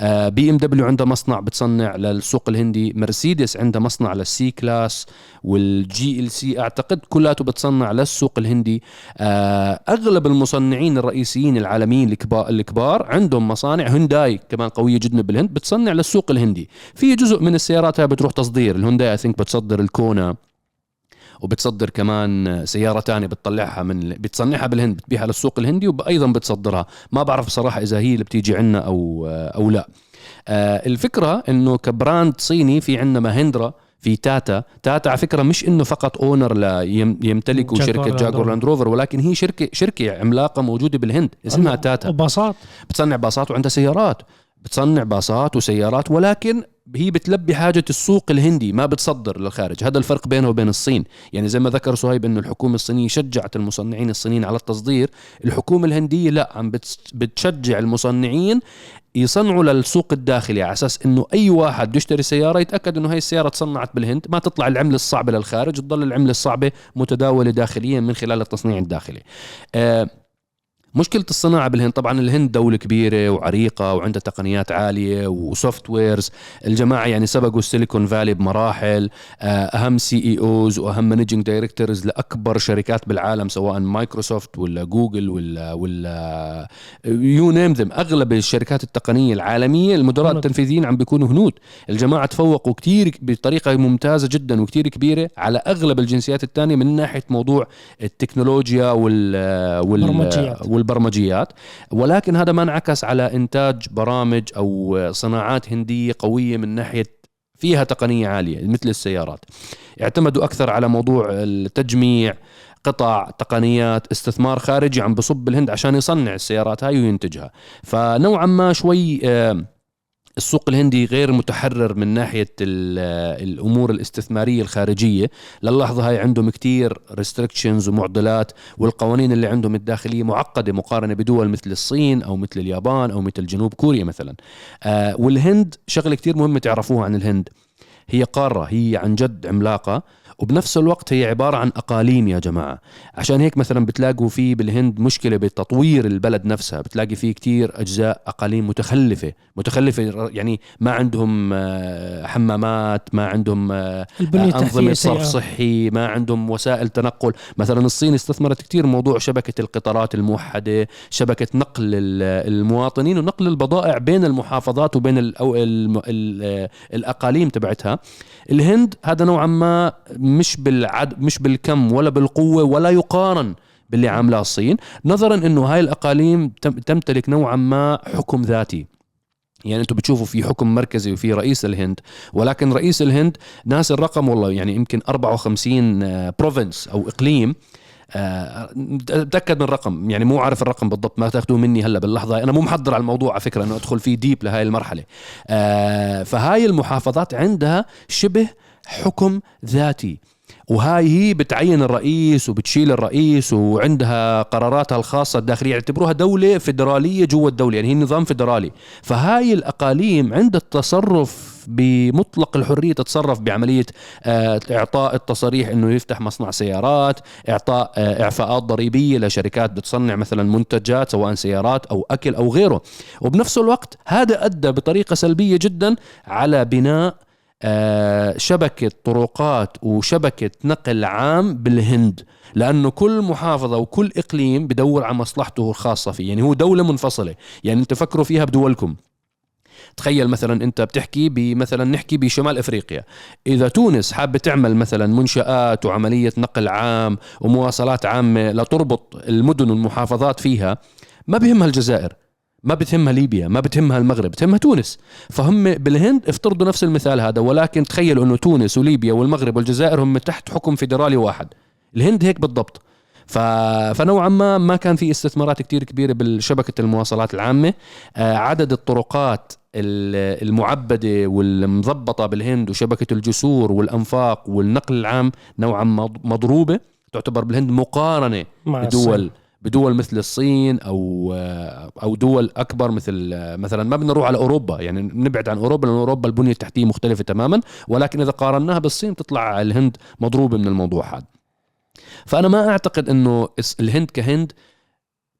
بي إم دبليو عندها مصنع بتصنع للسوق الهندي مرسيدس عندها مصنع لل C-Class وال GLC. أعتقد كلاته بتصنع للسوق الهندي. آه، أغلب المصنعين الرئيسيين العالميين الكبار, الكبار عندهم مصانع. هونداي كمان قوية جدا بالهند بتصنع للسوق الهندي. في جزء من السيارات بتروح تصدير. الهونداي I think بتصدر الكونا. وبتصدر كمان سيارة تانية بتطلعها من بتصنعها بالهند بتبيعها للسوق الهندي وأيضا بتصدرها. ما بعرف بصراحة إذا هي اللي بتيجي عنا أو أو لا. آه، الفكرة إنه ك brand صيني في عندنا ماهندرا في تاتا. تاتا على فكرة مش إنه فقط owner ليمتلكوا شركة جاكوار لاند روفر ولكن هي شركة شركة عملاقة موجودة بالهند اسمها تاتا. وباصات. بتصنع باصات وعندها سيارات. بتصنع باصات وسيارات ولكن هي بتلبي حاجة السوق الهندي ما بتصدر للخارج. هذا الفرق بينه وبين الصين. يعني زي ما ذكر صهيب أنه الحكومة الصينية شجعت المصنعين الصينيين على التصدير. الحكومة الهندية لا عم بتشجع المصنعين يصنعوا للسوق الداخلي على أساس إنه أي واحد يشتري سيارة يتأكد إنه هي السيارة تصنعت بالهند. ما تطلع العملة الصعبة للخارج تضل العملة الصعبة متداولة داخليا من خلال التصنيع الداخلي. آه مشكلة الصناعة بالهند طبعا الهند دولة كبيرة وعريقة وعندها تقنيات عالية و softwares الجماعة يعني سبقوا السيليكون فالي بمراحل آه، أهم CEOs وأهم managing directors لأكبر شركات بالعالم سواء مايكروسوفت ولا جوجل ولا ولا يو نيم ذم أغلب الشركات التقنية العالمية المدراء التنفيذيين عم بيكونوا هنود. الجماعة تفوقوا كتير بطريقة ممتازة جدا وكتير كبيرة على أغلب الجنسيات الثانية من ناحية موضوع التكنولوجيا وال وال البرمجيات ولكن هذا ما انعكس على إنتاج برامج أو صناعات هندية قوية من ناحية فيها تقنية عالية مثل السيارات. اعتمدوا أكثر على موضوع التجميع قطع تقنيات استثمار خارجي عم بصب بالهند عشان يصنع السيارات هاي وينتجها. فنوعا ما شوي آه السوق الهندي غير متحرر من ناحية الأمور الاستثمارية الخارجية. للحظة هاي عندهم كتير restrictions ومعضلات والقوانين اللي عندهم الداخلية معقدة مقارنة بدول مثل الصين أو مثل اليابان أو مثل جنوب كوريا مثلا. آه والهند شغلة كتير مهمة تعرفوها عن الهند. هي قارة هي عن جد عملاقة. وبنفس الوقت هي عبارة عن أقاليم يا جماعة. عشان هيك مثلا بتلاقوا في بالهند مشكلة بتطوير البلد نفسها. بتلاقي في كتير أجزاء أقاليم متخلفة متخلفة يعني ما عندهم آه، حمامات ما عندهم آه، أنظمة صرف صحي ما عندهم وسائل تنقل. مثلا الصين استثمرت كتير موضوع شبكة القطارات الموحدة شبكة نقل المواطنين ونقل البضائع بين المحافظات وبين الأقاليم تبعتها. الهند هذا نوعا ما مش بالعد مش بالكم ولا بالقوة ولا يقارن باللي عاملاه الصين. نظرا إنه هاي الأقاليم تمتلك نوعا ما حكم ذاتي. يعني أنتم بتشوفوا في حكم مركزي وفي رئيس الهند ولكن رئيس الهند ناسي الرقم والله يعني يمكن 54 province أو إقليم آه، تاكد من الرقم. يعني مو عارف الرقم بالضبط ما تأخذوه مني هلأ باللحظة. أنا مو محضر على الموضوع على فكرة انه أدخل فيه deep لهي المرحلة. آه، فهاي المحافظات عندها شبه حكم ذاتي. وهاي هي بتعين الرئيس وبتشيل الرئيس وعندها قراراتها الخاصة الداخلية. يعتبروها دولة فيدرالية جوا الدولة يعني هي نظام فيدرالي فهاي الأقاليم عند التصرف بمطلق الحرية تتصرف بعملية آه، إعطاء التصاريح أنه يفتح مصنع سيارات إعطاء آه، إعفاءات ضريبية لشركات بتصنع مثلا منتجات سواء سيارات أو أكل أو غيره. وبنفس الوقت هذا أدى بطريقة سلبية جدا على بناء شبكة طرقات وشبكة نقل عام بالهند لأنه كل محافظة وكل إقليم بدور على مصلحته الخاصة فيه يعني هو دولة منفصلة يعني انت فكروا فيها بدولكم. تخيل مثلا أنت بتحكي بمثلا نحكي بشمال إفريقيا إذا تونس حابة تعمل مثلا منشآت وعملية نقل عام ومواصلات عامة لتربط المدن والمحافظات فيها ما بهمها الجزائر. ما بتهمها ليبيا ما بتهمها المغرب بتهمها تونس. فهم بالهند افترضوا نفس المثال هذا ولكن تخيلوا إنه تونس وليبيا والمغرب والجزائر هم تحت حكم فيدرالي واحد. الهند هيك بالضبط. ف... فنوعا ما ما كان في استثمارات كتير كبيرة بالشبكة المواصلات العامة. آه عدد الطرقات المعبدة والمضبطة بالهند وشبكة الجسور والأنفاق والنقل العام نوعا ما مضروبة تعتبر بالهند مقارنة بدول بدول مثل الصين أو أو دول أكبر مثل مثلا ما بدنا نروح على أوروبا يعني نبعد عن أوروبا لأن أوروبا البنية التحتية مختلفة تماما ولكن إذا قارناها بالصين تطلع الهند مضروبة من الموضوع هذا. فأنا ما أعتقد إنه الهند كهند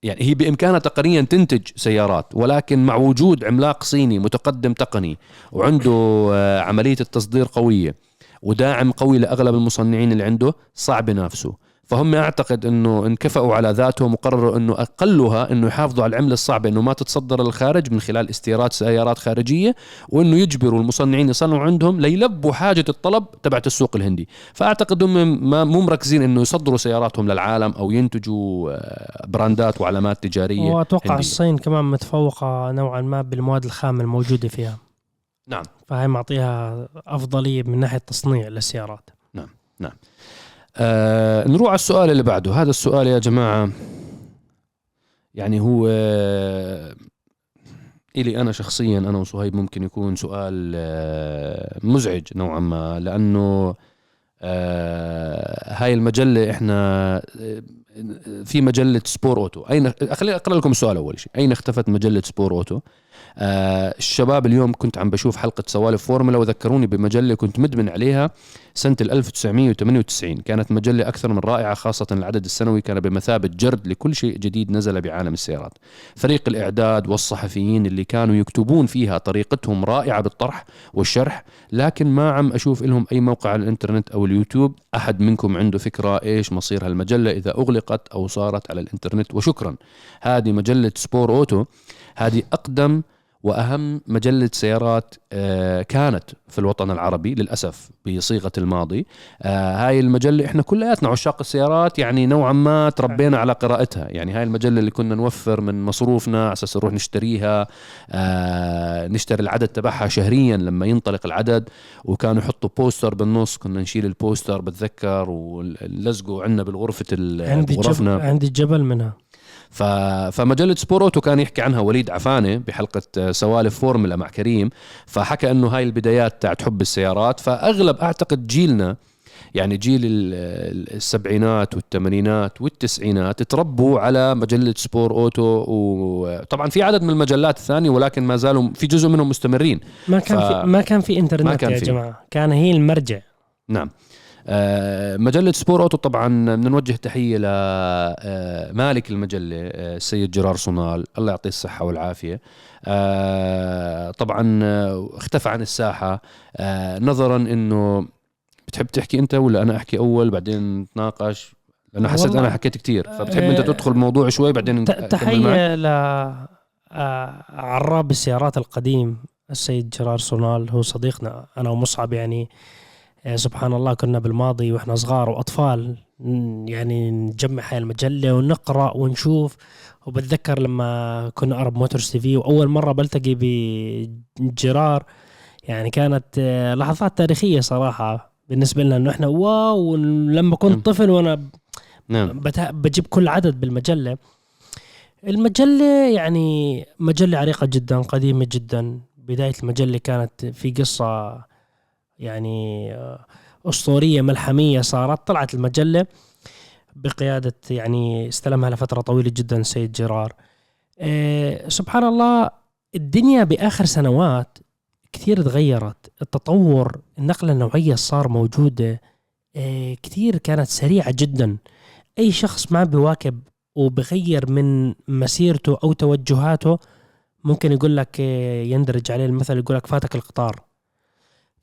يعني هي بإمكانها تقنيا تنتج سيارات ولكن مع وجود عملاق صيني متقدم تقني وعنده آه، عملية التصدير قوية وداعم قوي لأغلب المصنعين اللي عنده صعب ينافسه فهم اعتقد إنه انكفأوا على ذاتهم وقرروا إنه أقلها إنه يحافظوا على العمله الصعبه إنه ما تتصدر للخارج من خلال استيراد سيارات خارجية وإنه يجبروا المصنعين يصنعوا عندهم ليلبوا حاجة الطلب تبعت السوق الهندي. فأعتقد هم ما مو مركزين إنه يصدروا سياراتهم للعالم أو ينتجوا آه، براندات وعلامات تجارية وأتوقع هندية. الصين كمان متفوقة نوعا ما بالمواد الخام الموجودة فيها. نعم. فهي معطيها أفضلية من ناحية تصنيع للسيارات نعم نعم. آه نروح على السؤال اللي بعده. هذا السؤال يا جماعة يعني هو آه إلي أنا شخصيا أنا وصهيب ممكن يكون سؤال آه مزعج نوعا ما لأنه آه هاي المجلة إحنا آه، في مجلة سبور أوتو. أين خليني أقرأ لكم السؤال أول شيء. أين اختفت مجلة سبور أوتو؟ آه الشباب اليوم كنت عم بشوف حلقة سوالف فورمولا وذكروني بمجلة كنت مدمن عليها. سنة 1998 كانت مجلة أكثر من رائعة خاصة العدد السنوي. كان بمثابة جرد لكل شيء جديد نزل بعالم السيارات. فريق الإعداد والصحفيين اللي كانوا يكتبون فيها طريقتهم رائعة بالطرح والشرح لكن ما عم أشوف لهم أي موقع على الإنترنت أو اليوتيوب. أحد منكم عنده فكرة إيش مصير هالمجلة إذا أغلقت أو صارت على الإنترنت؟ وشكرا. هذه مجلة سبور أوتو. هذه أقدم وأهم مجلة سيارات آه، كانت في الوطن العربي للأسف بصيغة الماضي. آه، هاي المجلة إحنا كلياتنا عشاق السيارات يعني نوعا ما تربينا على قراءتها. يعني هاي المجلة اللي كنا نوفر من مصروفنا على أساس نروح نشتريها آه، نشتري العدد تبعها شهريا لما ينطلق العدد وكانوا يحطوا poster بالنص كنا نشيل ال poster بتذكر ونلزقه عندنا بالغرفة عندي غرفنا. عندي جبل منها. ف... فمجلة سبور أوتو كان يحكي عنها وليد عفانه بحلقة سوالف فورمولا مع كريم. فحكى إنه هاي البدايات تاعت حب السيارات. فأغلب أعتقد جيلنا يعني جيل السبعينات والثمانينات والتسعينات تربوا على مجلة سبور أوتو. وطبعا في عدد من المجلات الثانية ولكن ما زالوا في جزء منهم مستمرين. ما كان ف... في ما كان في إنترنت ما كان يا في. جماعة. كان هي المرجع. نعم. آه، مجلة سبور أوتو طبعا بدنا نوجه تحية لمالك آه، المجلة آه، السيد جرار صونال. الله يعطيه الصحة والعافية. طبعا اختفى عن الساحة. نظرا إنه بتحب تحكي أنت ولا أنا أحكي أول؟ بعدين نتناقش. لأنه حسيت أنا حكيت كثير فبتحب أنت تدخل الموضوع شوي بعدين تحية ل عراب السيارات القديم السيد جرار صونال. هو صديقنا أنا ومصعب يعني سبحان الله كنا بالماضي وإحنا صغار وأطفال يعني نجمع هاي المجلة ونقرأ ونشوف وبتذكر لما كنا Arab Motors TV وأول مرة بلتقي بجرار يعني كانت آه، لحظات تاريخية صراحة بالنسبة لنا إنه إحنا wow لما كنت نعم. طفل وأنا نعم. بجيب كل عدد بالمجلة المجلة يعني مجلة عريقة جدا قديمة جدا بداية المجلة كانت في قصة يعني أسطورية ملحمية صارت طلعت المجلة بقيادة يعني استلمها لفترة طويلة جدا سيد جرار آه، سبحان الله الدنيا بآخر سنوات كثير تغيرت. التطور النقلة النوعية صار موجودة آه، كثير كانت سريعة جدا. أي شخص ما بيواكب وبغير من مسيرته أو توجهاته ممكن يقول لك آه، يندرج عليه المثل يقول لك فاتك القطار.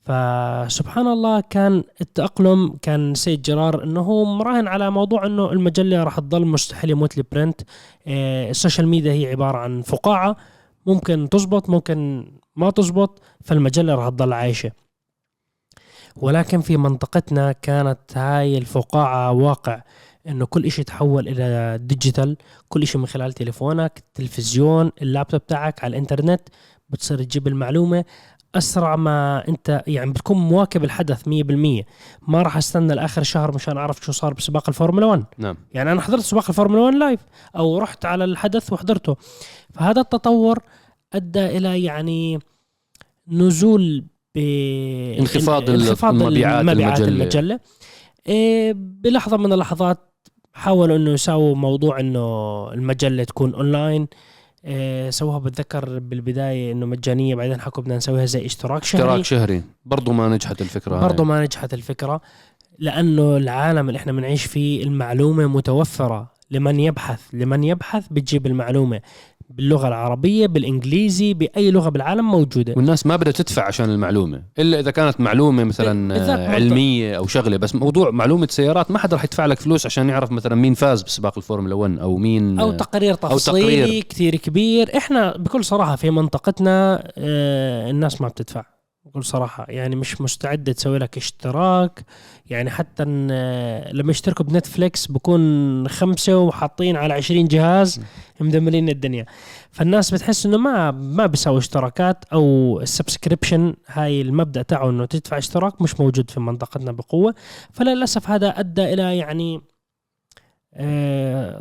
فسبحان الله كان التأقلم كان سيد جرار إنه هو مراهن على موضوع إنه المجلة راح تضل مستحيل يموت ال print آه، ال social media هي عبارة عن فقاعة ممكن تزبط ممكن ما تزبط فالمجلة راح تضل عايشة. ولكن في منطقتنا كانت هاي الفقاعة واقع إنه كل شيء تحول إلى digital كل شيء من خلال تليفونك التلفزيون اللابتوب تاعك على الإنترنت بتصير تجيب المعلومة. أسرع ما أنت يعني بتكون مواكب الحدث 100% ما راح أستنى لآخر شهر مشان أعرف شو صار بسباق الفورمولا 1 نعم. يعني أنا حضرت سباق الفورمولا 1 live أو رحت على الحدث وحضرته. فهذا التطور أدى إلى يعني نزول ب انخفاض انخفاض المبيعات مبيعات المجلة. المجلة. إيه بلحظة من اللحظات حاولوا إنه يساووا موضوع إنه المجلة تكون اونلاين إيه سووها بتذكر بالبداية إنه مجانية بعدين حكوا بدنا نسويها زي اشتراك شهري. اشتراك شهري. برضو ما نجحت الفكرة برضه. ما نجحت الفكرة لأنه العالم اللي إحنا بنعيش فيه المعلومة متوفرة. لمن يبحث؟ لمن يبحث بتجيب المعلومة. باللغة العربية بالإنجليزي بأي لغة بالعالم موجودة. والناس ما بدها تدفع عشان المعلومة. إلا إذا كانت معلومة مثلا آه، علمية أو شغلة. بس موضوع معلومة سيارات ما حدا رح يدفع لك فلوس عشان يعرف مثلا مين فاز بسباق الفورمولا 1 أو مين أو آه، تقرير تفصيلي تقرير. كثير كبير. إحنا بكل صراحة في منطقتنا آه، الناس ما بتدفع. بكل صراحة يعني مش مستعدة تسوي لك اشتراك. يعني حتى إن آه، لما يشتركوا بنتفليكس بكون خمسة وحاطين على 20 جهاز مدمرين الدنيا. فالناس بتحس إنه ما ما بيساوي اشتراكات أو ال subscription هاي المبدأ تاعه إنه تدفع اشتراك مش موجود في منطقتنا بقوة. فللأسف هذا أدى إلى يعني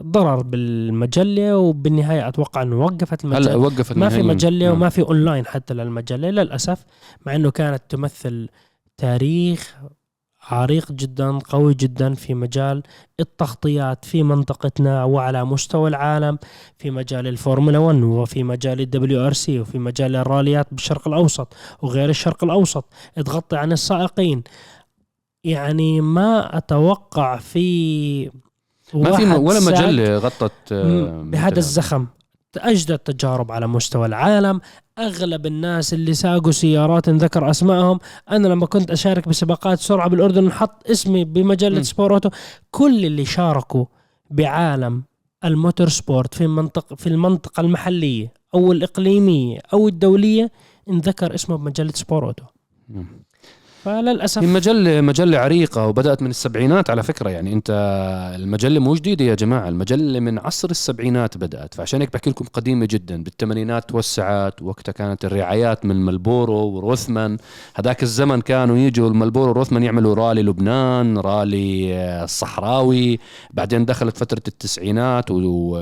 ضرر بالمجلة وبالنهاية أتوقع إنه وقفت هلا المجلة وقفت ما في. مجلة نعم. وما في اونلاين حتى للمجلة للأسف مع إنه كانت تمثل تاريخ عريق جدا قوي جدا في مجال التغطيات في منطقتنا وعلى مستوى العالم في مجال الفورمولا 1 وفي مجال ال WRC وفي مجال الراليات بالشرق الأوسط وغير الشرق الأوسط تغطي عن السائقين يعني ما أتوقع في ما في ولا مجلة غطت آه، بهذا الزخم. اجدد تجارب على مستوى العالم. أغلب الناس اللي ساقوا سيارات انذكر أسمائهم. أنا لما كنت أشارك بسباقات سرعة بالأردن حط اسمي بمجلة مم. سبور اوتو كل اللي شاركوا بعالم ال motorsport في المنطقة في المنطقة المحلية أو الإقليمية أو الدولية انذكر اسمه بمجلة سبور اوتو مم. فللأسف هي مجلة مجلة عريقة وبدأت من السبعينات على فكرة. يعني أنت المجلة مو جديدة يا جماعة. المجلة من عصر السبعينات بدأت. فعشان هيك بحكي لكم قديمة جدا. بالثمانينات توسعت وقتها كانت الرعايات من مارلبورو وروثمان. هذاك الزمن كانوا يجوا الملبورو وروثمان يعملوا رالي لبنان رالي آه، الصحراوي. بعدين دخلت فترة التسعينات ودخلت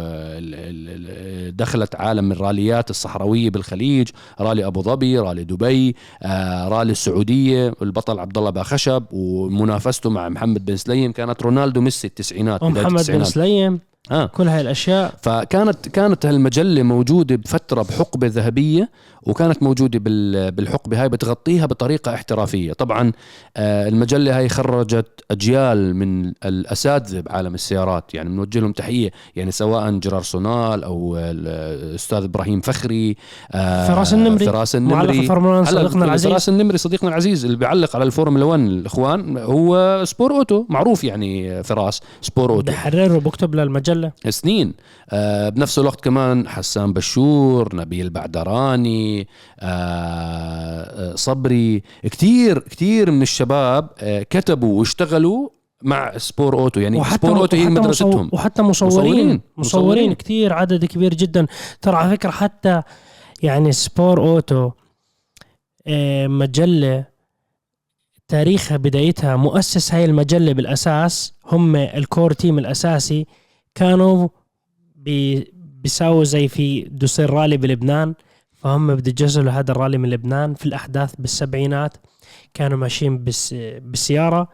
عالم الراليات الصحراوية بالخليج. رالي أبو ظبي رالي دبي آه، رالي السعودية. البطل عبد الله باخشب ومنافسته مع محمد بن سليم كانت رونالدو ميسي التسعينات ومحمد بن التسعينات. سليم آه. كل هاي الأشياء. فكانت كانت هالمجلة موجودة بفترة بحقبة ذهبية وكانت موجودة بال- بالحقبة. هاي بتغطيها بطريقة احترافية. طبعا آه، المجلة هاي خرجت أجيال من الأساتذة بعالم السيارات. يعني بنوجه لهم تحية. يعني سواء جرار سونال أو الأستاذ إبراهيم فخري آه، فراس النمري. فراس النمري. الفورمولا 1 هلا صديقنا العزيز. فراس النمري صديقنا العزيز اللي بيعلق على الفورمولا 1 الإخوان هو سبور أوتو. معروف يعني فراس سبور أوتو. بحرر وبكتب للمجلة سنين. آه بنفس الوقت كمان حسان بشور نبيل بعدراني آه آه، صبري كتير كتير من الشباب آه كتبوا واشتغلوا مع سبور أوتو يعني سبور أوتو هي وحتى مدرستهم. وحتى مصورين. مصورين. مصورين, مصورين. مصورين كثير عدد كبير جدا. ترى على فكرة حتى يعني سبور أوتو آه، مجلة تاريخها بدايتها مؤسس هاي المجلة بالأساس هم ال core team الأساسي. كانوا بي- بيساووا زي في دوسير رالي بلبنان فهم بده يجهزوا لهذا الرالي من لبنان في الأحداث بالسبعينات. كانوا ماشيين بس بالسيارة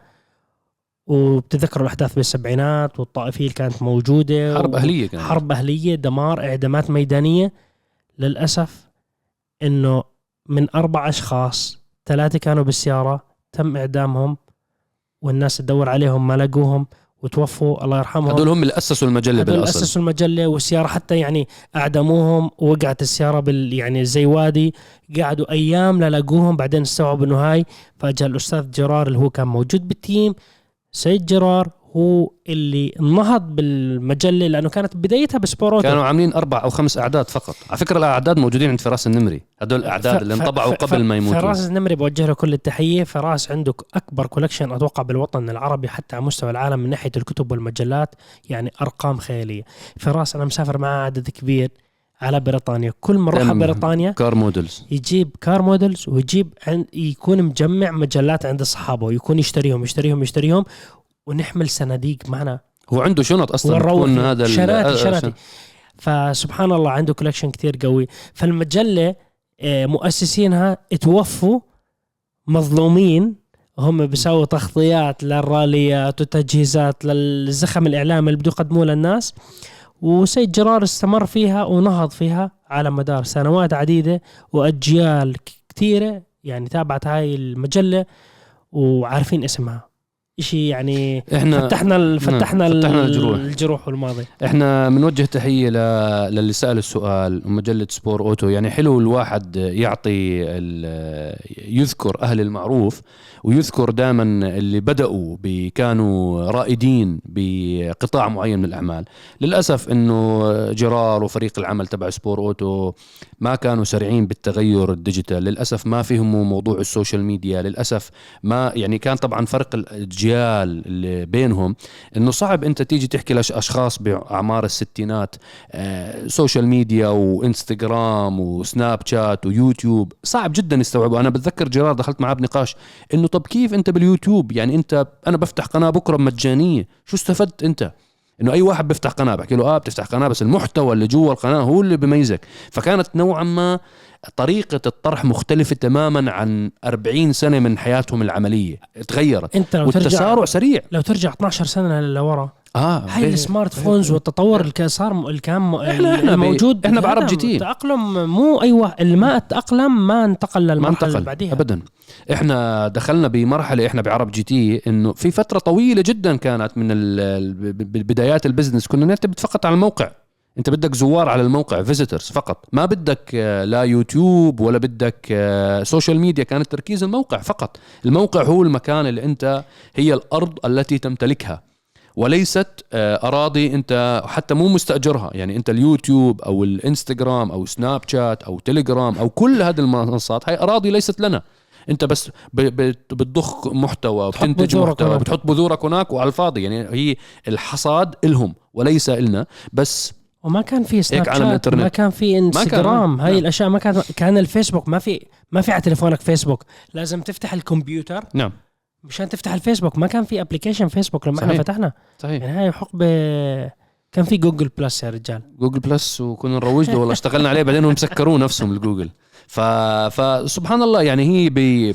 وبتذكروا الأحداث بالسبعينات والطائفية اللي كانت موجودة حرب أهلية كانت. حرب أهلية دمار إعدامات ميدانية. للأسف إنه من أربع أشخاص ثلاثة كانوا بالسيارة تم إعدامهم والناس تدور عليهم ما لقوهم. وتوفوا الله يرحمهم. هدول هم اللي أسسوا المجلة هدول بالأصل. أسسوا المجلة والسيارة حتى يعني أعدموهم ووقعت السيارة بال يعني زي وادي. قعدوا أيام للاقوهم بعدين استوعبوا إنه هاي. فجاء الأستاذ جرار اللي هو كان موجود بال team سيد جرار هو اللي نهض بالمجلة لأنه كانت بدايتها بسبور أوتو كانوا عاملين أربع أو خمس أعداد فقط. على فكرة الأعداد موجودين عند فراس النمري. هدول الأعداد اللي انطبعوا ف- قبل ما يموتوا فراس النمري بوجه له كل التحية. فراس عنده أكبر collection أتوقع بالوطن العربي حتى على مستوى العالم من ناحية الكتب والمجلات يعني أرقام خيالية. فراس أنا مسافر معاه عدد كبير على بريطانيا. كل ما نروح. بريطانيا كار مودلز يجيب كار مودلز ويجيب عند يكون مجمع مجلات عند أصحابه ويكون يشتريهم يشتريهم يشتريهم. ونحمل صناديق معنا. هو عنده شنط أصلا ونروح. هذا شناتي آه، شناتي. فسبحان الله عنده collection كتير قوي. فالمجلة آه، مؤسسينها توفوا مظلومين. هم بيسووا تغطيات للراليات وتجهيزات للزخم الإعلامي اللي بده يقدموه للناس. وسيد جرار استمر فيها ونهض فيها على مدار سنوات عديدة وأجيال كثيرة يعني تابعت هاي المجلة وعارفين اسمها. إشي يعني إحنا فتحنا ال- فتحنا, فتحنا ال- الجروح. الجروح والماضي إحنا بنوجه تحية ل... للي سأل السؤال ومجله سبور أوتو يعني حلو الواحد يعطي ال... يذكر أهل المعروف ويذكر دائما اللي بدأوا ب... كانوا رائدين بقطاع معين من الأعمال. للأسف إنه جرار وفريق العمل تبع سبور أوتو ما كانوا سريعين بالتغير ال digital. للأسف ما فهموا موضوع ال social media. للأسف ما يعني كان طبعا فرق الاجيال اللي بينهم إنه صعب أنت تيجي تحكي لاشخاص بأعمار الستينات آه، social media وإنستغرام وسناب شات ويوتيوب. صعب جدا يستوعبوا. أنا بتذكر جرار دخلت معاه بنقاش انه طب كيف أنت باليوتيوب؟ يعني أنت أنا بفتح قناة بكرة مجانية شو استفدت أنت؟ إنه أي واحد بيفتح قناة بحكي له آه بتفتح قناة بس المحتوى اللي جوا القناة هو اللي بيميزك فكانت نوعا ما طريقة الطرح مختلفة تماما عن 40 سنة من حياتهم العملية. تغيرت أنت لو ترجع والتسارع سريع. لو ترجع 12 سنة لورا آه هاي غير- ال smart phones والتطور اللي صار اللي كان إحنا ب- موجود إحنا بعرب جي تي. تأقلم مو أيوه اللي ما تأقلم ما انتقل للمرحلة اللي انتقل. بعديها. ابدا. إحنا دخلنا بمرحلة إحنا بعرب جي تي إنه في فترة طويلة جدا كانت من بدايات ال business. كنا نعتمد فقط على الموقع. انت بدك زوار على الموقع visitors فقط. ما بدك آه، لا يوتيوب ولا بدك آه، social media كان التركيز الموقع فقط. الموقع هو المكان اللي انت هي الأرض التي تمتلكها. وليست آه، أراضي انت حتى مو مستأجرها. يعني انت اليوتيوب أو الإنستغرام أو سناب شات أو تليجرام أو كل هذه المنصات هاي أراضي ليست لنا. انت بس بتضخ محتوى بتنتج بذورك محتوى هناك. بتحط بذورك هناك وعلى الفاضي. يعني هي الحصاد إلهم وليس إلنا. بس وما كان في سناب عالم شات الإنترنت. ما كان في انستغرام هاي نعم. الأشياء ما كانت كان الفيسبوك ما في ما في على تليفونك فيسبوك. لازم تفتح الكمبيوتر نعم. مشان تفتح الفيسبوك. ما كان في application فيسبوك لما إحنا صحيح. فتحنا. صحيح. يعني هاي حقبه كان في جوجل بلس يا رجال. جوجل بلس وكنا نروج له والله. اشتغلنا عليه بعدين هم مسكروه نفسهم الجوجل. ف... فسبحان الله يعني هي ب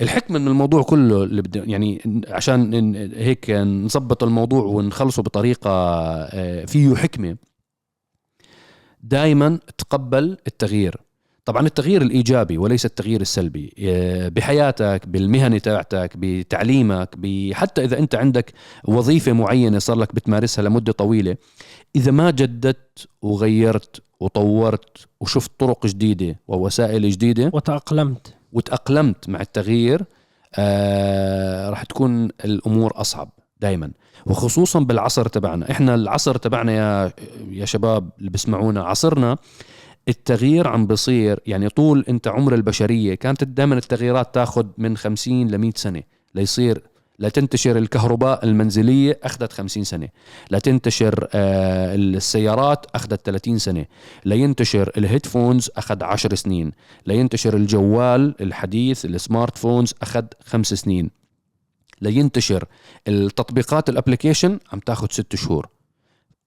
الحكمة من الموضوع كله اللي بدي يعني عشان هيك نظبط الموضوع ونخلصه بطريقة آه، فيه حكمة. دائما تقبل التغيير. طبعا التغيير الإيجابي وليس التغيير السلبي. آه، بحياتك بالمهنة تاعتك بتعليمك حتى إذا أنت عندك وظيفة معينة صار لك بتمارسها لمدة طويلة إذا ما جددت وغيرت وطورت وشفت طرق جديدة ووسائل جديدة وتأقلمت. وتأقلمت مع التغيير آه راح تكون الأمور أصعب دائما. وخصوصا بالعصر تبعنا. إحنا العصر تبعنا يا يا شباب اللي بسمعونا عصرنا التغيير عم بصير يعني طول أنت عمر البشرية كانت دائما التغييرات تاخذ من 50 ل 100 سنة. ليصير لا تنتشر الكهرباء المنزلية أخذت 50 سنة. لا تنتشر آه، السيارات أخذت 30 سنة. لا ينتشر ال headphones أخذ 10 سنين. لا ينتشر الجوال الحديث ال smart phones أخذ خمس سنين. لا ينتشر التطبيقات ال application عم تاخذ ست شهور.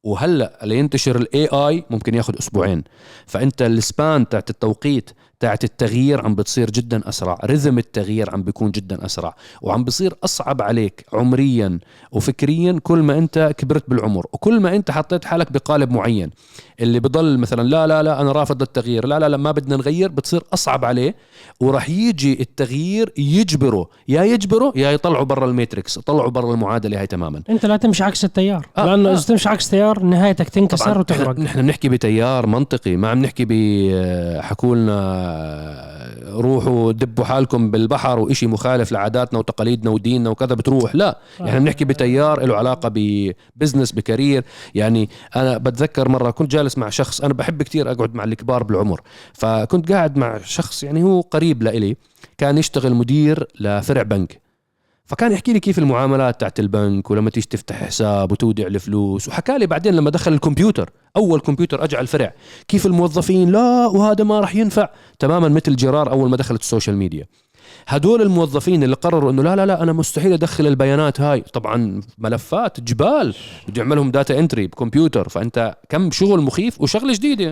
وهلأ لينتشر ال AI ممكن ياخذ أسبوعين. فأنت ال span تاعت التوقيت تاعت التغيير عم بتصير جدا أسرع rhythm التغيير عم بيكون جدا أسرع وعم بصير أصعب عليك عمريا وفكريا كل ما أنت كبرت بالعمر وكل ما أنت حطيت حالك بقالب معين اللي بضل مثلا لا لا لا أنا رافض التغيير لا لا لا ما بدنا نغير بتصير أصعب عليه وراح يجي التغيير يجبره يا يجبره يا يطلعه برا ال matrix يطلعوا برا المعادلة هاي تماما أنت لا تمشي عكس التيار آه، لأنه آه. اذا تمشي عكس تيار نهايتك تنكسر وتغرق نحن بنحكي بتيار منطقي ما عم نحكي ب حكوا لنا روحوا دبوا حالكم بالبحر وإشي مخالف لعاداتنا وتقاليدنا وديننا وكذا بتروح. لا إحنا بنحكي بتيار له علاقة ب business ب career يعني أنا بتذكر مرة كنت جالس مع شخص أنا بحب كتير أقعد مع الكبار بالعمر. فكنت قاعد مع شخص يعني هو قريب لإلي كان يشتغل مدير لفرع بنك. فكان يحكي لي كيف المعاملات تاعت البنك ولما تيجي تفتح حساب وتودع الفلوس. وحكى لي بعدين لما دخل الكمبيوتر أول كمبيوتر اجى على الفرع. كيف الموظفين؟ لا وهذا ما راح ينفع. تماما مثل جرار أول ما دخلت ال social media. هدول الموظفين اللي قرروا إنه لا لا لا أنا مستحيل أدخل البيانات هاي. طبعا ملفات جبال بده يعملهم data entry بكمبيوتر فأنت كم شغل مخيف وشغلة جديدة.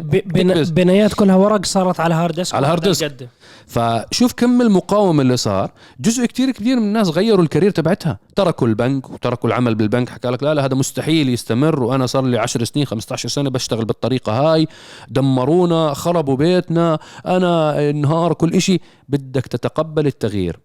بنايات كلها ورق صارت على hard disk على hard disk. فشوف كم المقاومة اللي صار. جزء كتير كبير من الناس غيروا ال career تبعتها. تركوا البنك وتركوا العمل بالبنك. حكى لك لا لا هذا مستحيل يستمر. وأنا صار لي 10 سنين 15 سنة بشتغل بالطريقة هاي. دمرونا خربوا بيتنا. أنا إنهار كل إشي. بدك تتقبل التغيير.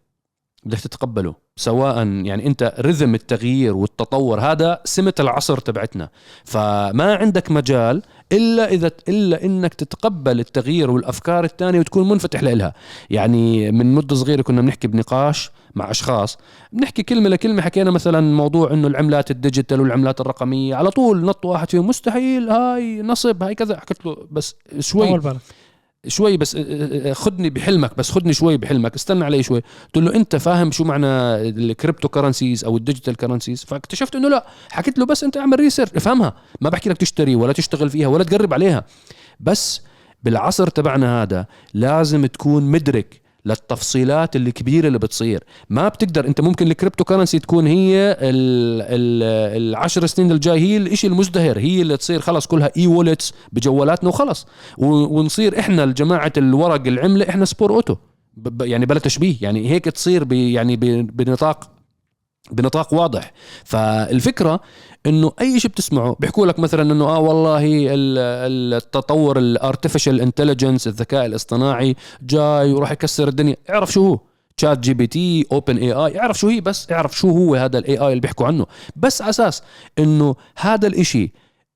بدك تتقبله. سواء يعني أنت rhythm التغيير والتطور هذا سمة العصر تبعتنا. فما عندك مجال إلا إذا إلا إنك تتقبل التغيير والأفكار الثانية وتكون منفتح لها يعني من مدة صغيرة كنا بنحكي بنقاش مع أشخاص. بنحكي كلمة لكلمة حكينا مثلا موضوع إنه العملات الديجيتال والعملات الرقمية. على طول نط واحد فيهم مستحيل هاي نصب هاي كذا. حكيت له بس شوي. طول بالك. شوي بس آه، آه، آه، خدني بحلمك بس خدني شوي بحلمك استنى علي شوي. قلت له أنت فاهم شو معنى ال cryptocurrencies أو ال digital currencies فاكتشفت إنه لا حكيت له بس أنت اعمل research افهمها. ما بحكي لك تشتري ولا تشتغل فيها ولا تقرب عليها. بس بالعصر تبعنا هذا لازم تكون مدرك للتفصيلات الكبيرة اللي بتصير. ما بتقدر انت ممكن ال cryptocurrency تكون هي ال ال العشر سنين الجاي هي الإشي المزدهر هي اللي تصير خلص كلها e-wallets بجوالاتنا وخلص ونصير إحنا الجماعة الورق العملة إحنا سبور اوتو يعني بلا تشبيه يعني هيك تصير يعني بنطاق بنطاق واضح. فالفكرة إنه أي شيء بتسمعه بيحكوا لك مثلا إنه آه والله ال- التطور ال artificial intelligence الذكاء الاصطناعي جاي وراح يكسر الدنيا. اعرف شو هو؟ تشات جي بي تي اوبن اي اي اعرف شو هي؟ بس اعرف شو هو هذا ال AI اللي بيحكوا عنه. بس أساس إنه هذا الإشي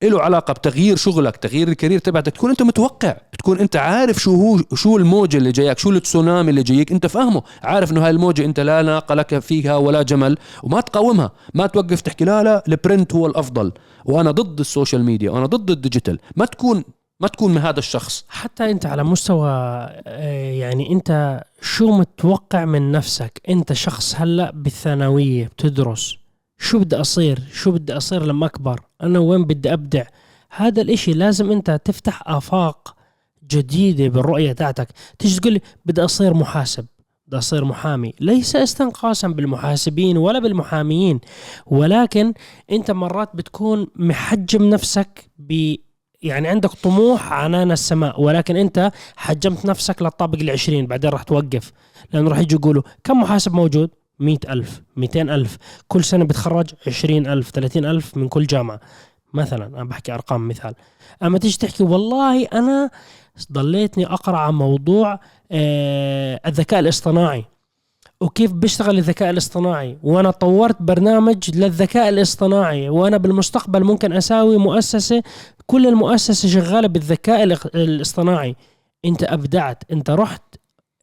له علاقة بتغيير شغلك تغيير ال career تبعتك تكون أنت متوقع تكون أنت عارف شو هو شو الموجة اللي جايك شو التسونامي اللي جايك أنت فاهمه عارف إنه هاي الموجة أنت لا ناقة لك فيها ولا جمل وما تقاومها ما توقف تحكي لا لا ال print هو الأفضل وأنا ضد ال social media وأنا ضد ال digital ما تكون ما تكون من هذا الشخص. حتى أنت على مستوى آه، يعني أنت شو متوقع من نفسك؟ أنت شخص هلأ بالثانوية بتدرس. شو بدي أصير؟ شو بدي أصير لما أكبر؟ أنا وين بدي أبدع؟ هذا الإشي لازم أنت تفتح آفاق جديدة بالرؤية تاعتك. تيجي تقول لي بدي أصير محاسب بدي أصير محامي. ليس استنقاصا بالمحاسبين ولا بالمحاميين ولكن أنت مرات بتكون محجم نفسك ب يعني عندك طموح عنان السماء ولكن أنت حجمت نفسك للطابق العشرين بعدين راح توقف. لأنه راح يجوا يقولوا كم محاسب موجود؟ مئة ألف مئتين ألف. كل سنة بتخرج عشرين ألف ثلاثين ألف من كل جامعة. مثلا أنا بحكي أرقام مثال. أما تيجي تحكي والله أنا ضليتني أقرأ عن موضوع آه الذكاء الاصطناعي. وكيف بيشتغل الذكاء الاصطناعي؟ وأنا طورت برنامج للذكاء الاصطناعي. وأنا بالمستقبل ممكن أساوي مؤسسة كل المؤسسة شغالة بالذكاء الاصطناعي. أنت أبدعت. أنت رحت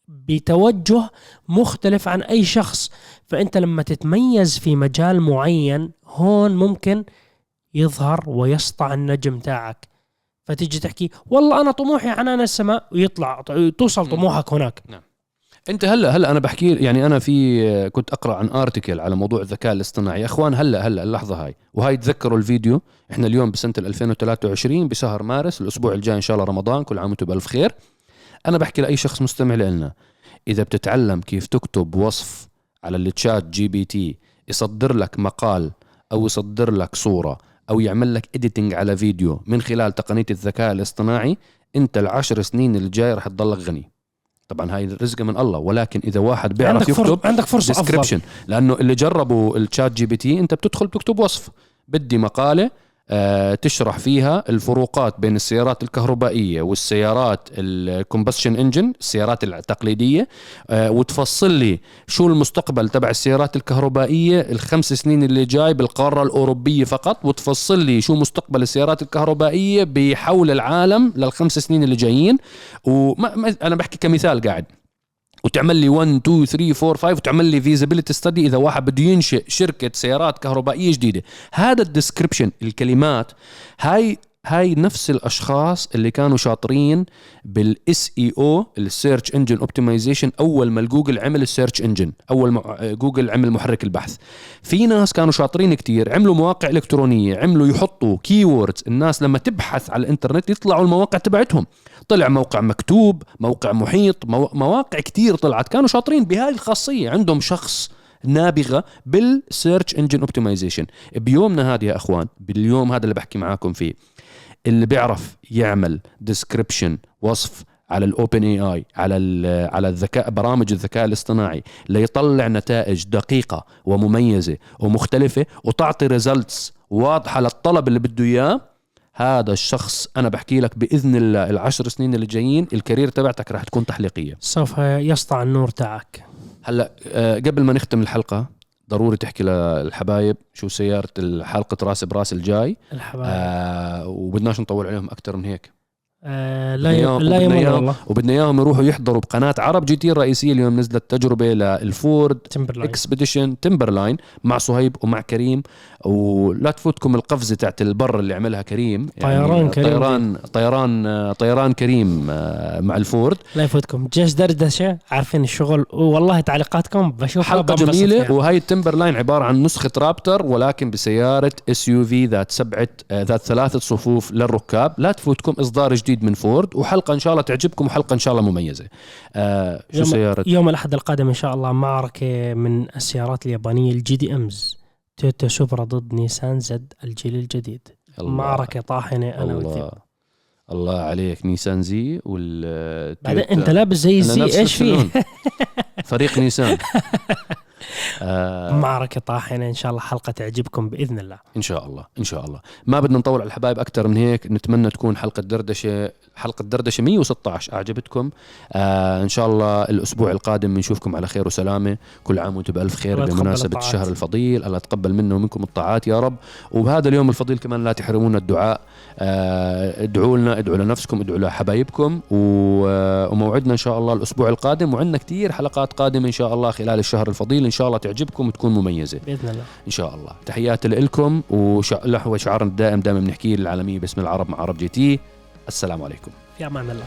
بتوجه مختلف عن أي شخص. فأنت لما تتميز في مجال معين هون ممكن يظهر ويسطع النجم تاعك. فتيجي تحكي والله أنا طموحي عنان السماء. ويطلع توصل. طموحك هناك. أنت هلأ هلأ أنا بحكي يعني أنا في كنت أقرأ عن ارتكل على موضوع الذكاء الاصطناعي. يا أخوان هلأ هلأ اللحظة هاي. وهاي تذكروا الفيديو. إحنا اليوم بسنة 2023 بشهر مارس الأسبوع الجاي إن شاء الله رمضان كل عام وأنتم بألف خير. أنا بحكي لأي شخص مستمع لنا إذا بتتعلم كيف تكتب وصف على ChatGPT يصدر لك مقال أو يصدر لك صورة أو يعمل لك editing على فيديو من خلال تقنية الذكاء الاصطناعي أنت العشر سنين اللي جاي رح تضلك غني. طبعا هاي رزقه من الله ولكن إذا واحد بيعرف عندك يكتب عندك فرصة أفضل. description لأنه اللي جربوا ال ChatGPT أنت بتدخل بتكتب وصف. بدي مقالة تشرح فيها الفروقات بين السيارات الكهربائية والسيارات ال combustion engine السيارات التقليدية آه، وتفصل لي شو المستقبل تبع السيارات الكهربائية الخمس سنين اللي جاي بالقارة الأوروبية فقط وتفصل لي شو مستقبل السيارات الكهربائية بحول العالم للخمس سنين اللي جايين. وما ما- أنا بحكي كمثال قاعد. وتعمل لي 1 2 3 4 5 وتعمل لي feasibility study إذا واحد بده ينشئ شركة سيارات كهربائية جديدة. هذا ال description الكلمات هاي هاي نفس الأشخاص اللي كانوا شاطرين بال SEO ال search engine optimization أول ما الجوجل عمل ال search engine أول ما جوجل عمل محرك البحث. في ناس كانوا شاطرين كتير عملوا مواقع إلكترونية عملوا يحطوا keywords الناس لما تبحث على الإنترنت يطلعوا المواقع تبعتهم. طلع موقع مكتوب موقع محيط مو... مواقع كتير طلعت. كانوا شاطرين بهاي الخاصية. عندهم شخص نابغة بال search engine optimization بيومنا هذا يا أخوان باليوم هذا اللي بحكي معاكم فيه. اللي بيعرف يعمل description وصف على ال OpenAI على على الذكاء برامج الذكاء الاصطناعي ليطلع نتائج دقيقة ومميزة ومختلفة وتعطي results واضحة للطلب اللي بده إياه. هذا الشخص أنا بحكي لك بإذن الله العشر سنين اللي جايين ال career تبعتك راح تكون تحليقية. سوف يسطع النور تاعك. هلأ آه، قبل ما نختم الحلقة ضروري تحكي للحبايب شو سيارة حلقة راس برأس الجاي. الحبايب. آه وبدناش نطول عليهم أكثر من هيك. آه لا ي... لا يمر والله وبدنا إياهم يروحوا يحضروا بقناة عرب جي تي الرئيسية اليوم نزلت تجربة لل Ford Timberline Expedition Timberline مع صهيب ومع كريم. ولا تفوتكم القفزة تاعت البر اللي عملها كريم. طيران كريم. طيران طيران طيران كريم آه، مع الفورد. لا يفوتكم. جيش دردشة عارفين الشغل. والله تعليقاتكم بشوفها حلقة جميلة فيها. وهي ال Timberline عبارة عن نسخة Raptor ولكن بسيارة SUV ذات سبعة آه، ذات ثلاثة صفوف للركاب. لا تفوتكم إصدار جديد من فورد وحلقة إن شاء الله تعجبكم وحلقة إن شاء الله مميزة. آه شو يوم- سيارة؟ يوم الأحد القادم إن شاء الله معركة من السيارات اليابانية ال JDMs تويوتا Supra ضد نيسان Z الجيل الجديد. الله. معركة طاحنة أنا الله. الله عليك نيسان Z وال بعدين. أنت لابس زي ال Z إيش فيه؟ اللون. فريق نيسان. آه معركة طاحنة إن شاء الله حلقة تعجبكم بإذن الله. إن شاء الله إن شاء الله. ما بدنا نطول على الحبايب أكثر من هيك نتمنى تكون حلقة دردشة حلقة دردشة 116 أعجبتكم. آه إن شاء الله الأسبوع القادم بنشوفكم على خير وسلامة. كل عام وأنتم بألف خير بمناسبة. الشهر الفضيل. الله يتقبل منا ومنكم الطاعات يا رب. وبهذا اليوم الفضيل كمان لا تحرمونا الدعاء. آه ادعوا لنا ادعوا لنفسكم ادعوا لحبايبكم. آه، وموعدنا إن شاء الله الأسبوع القادم. وعندنا كثير حلقات قادمة إن شاء الله خلال الشهر الفضيل. إن شاء الله تعجبكم وتكون مميزة. بإذن الله. إن شاء الله. تحياتي لكم وشعارنا الدائم دائما بنحكيه للعالميه باسم العرب مع عرب جي تي. السلام عليكم. في أمان الله.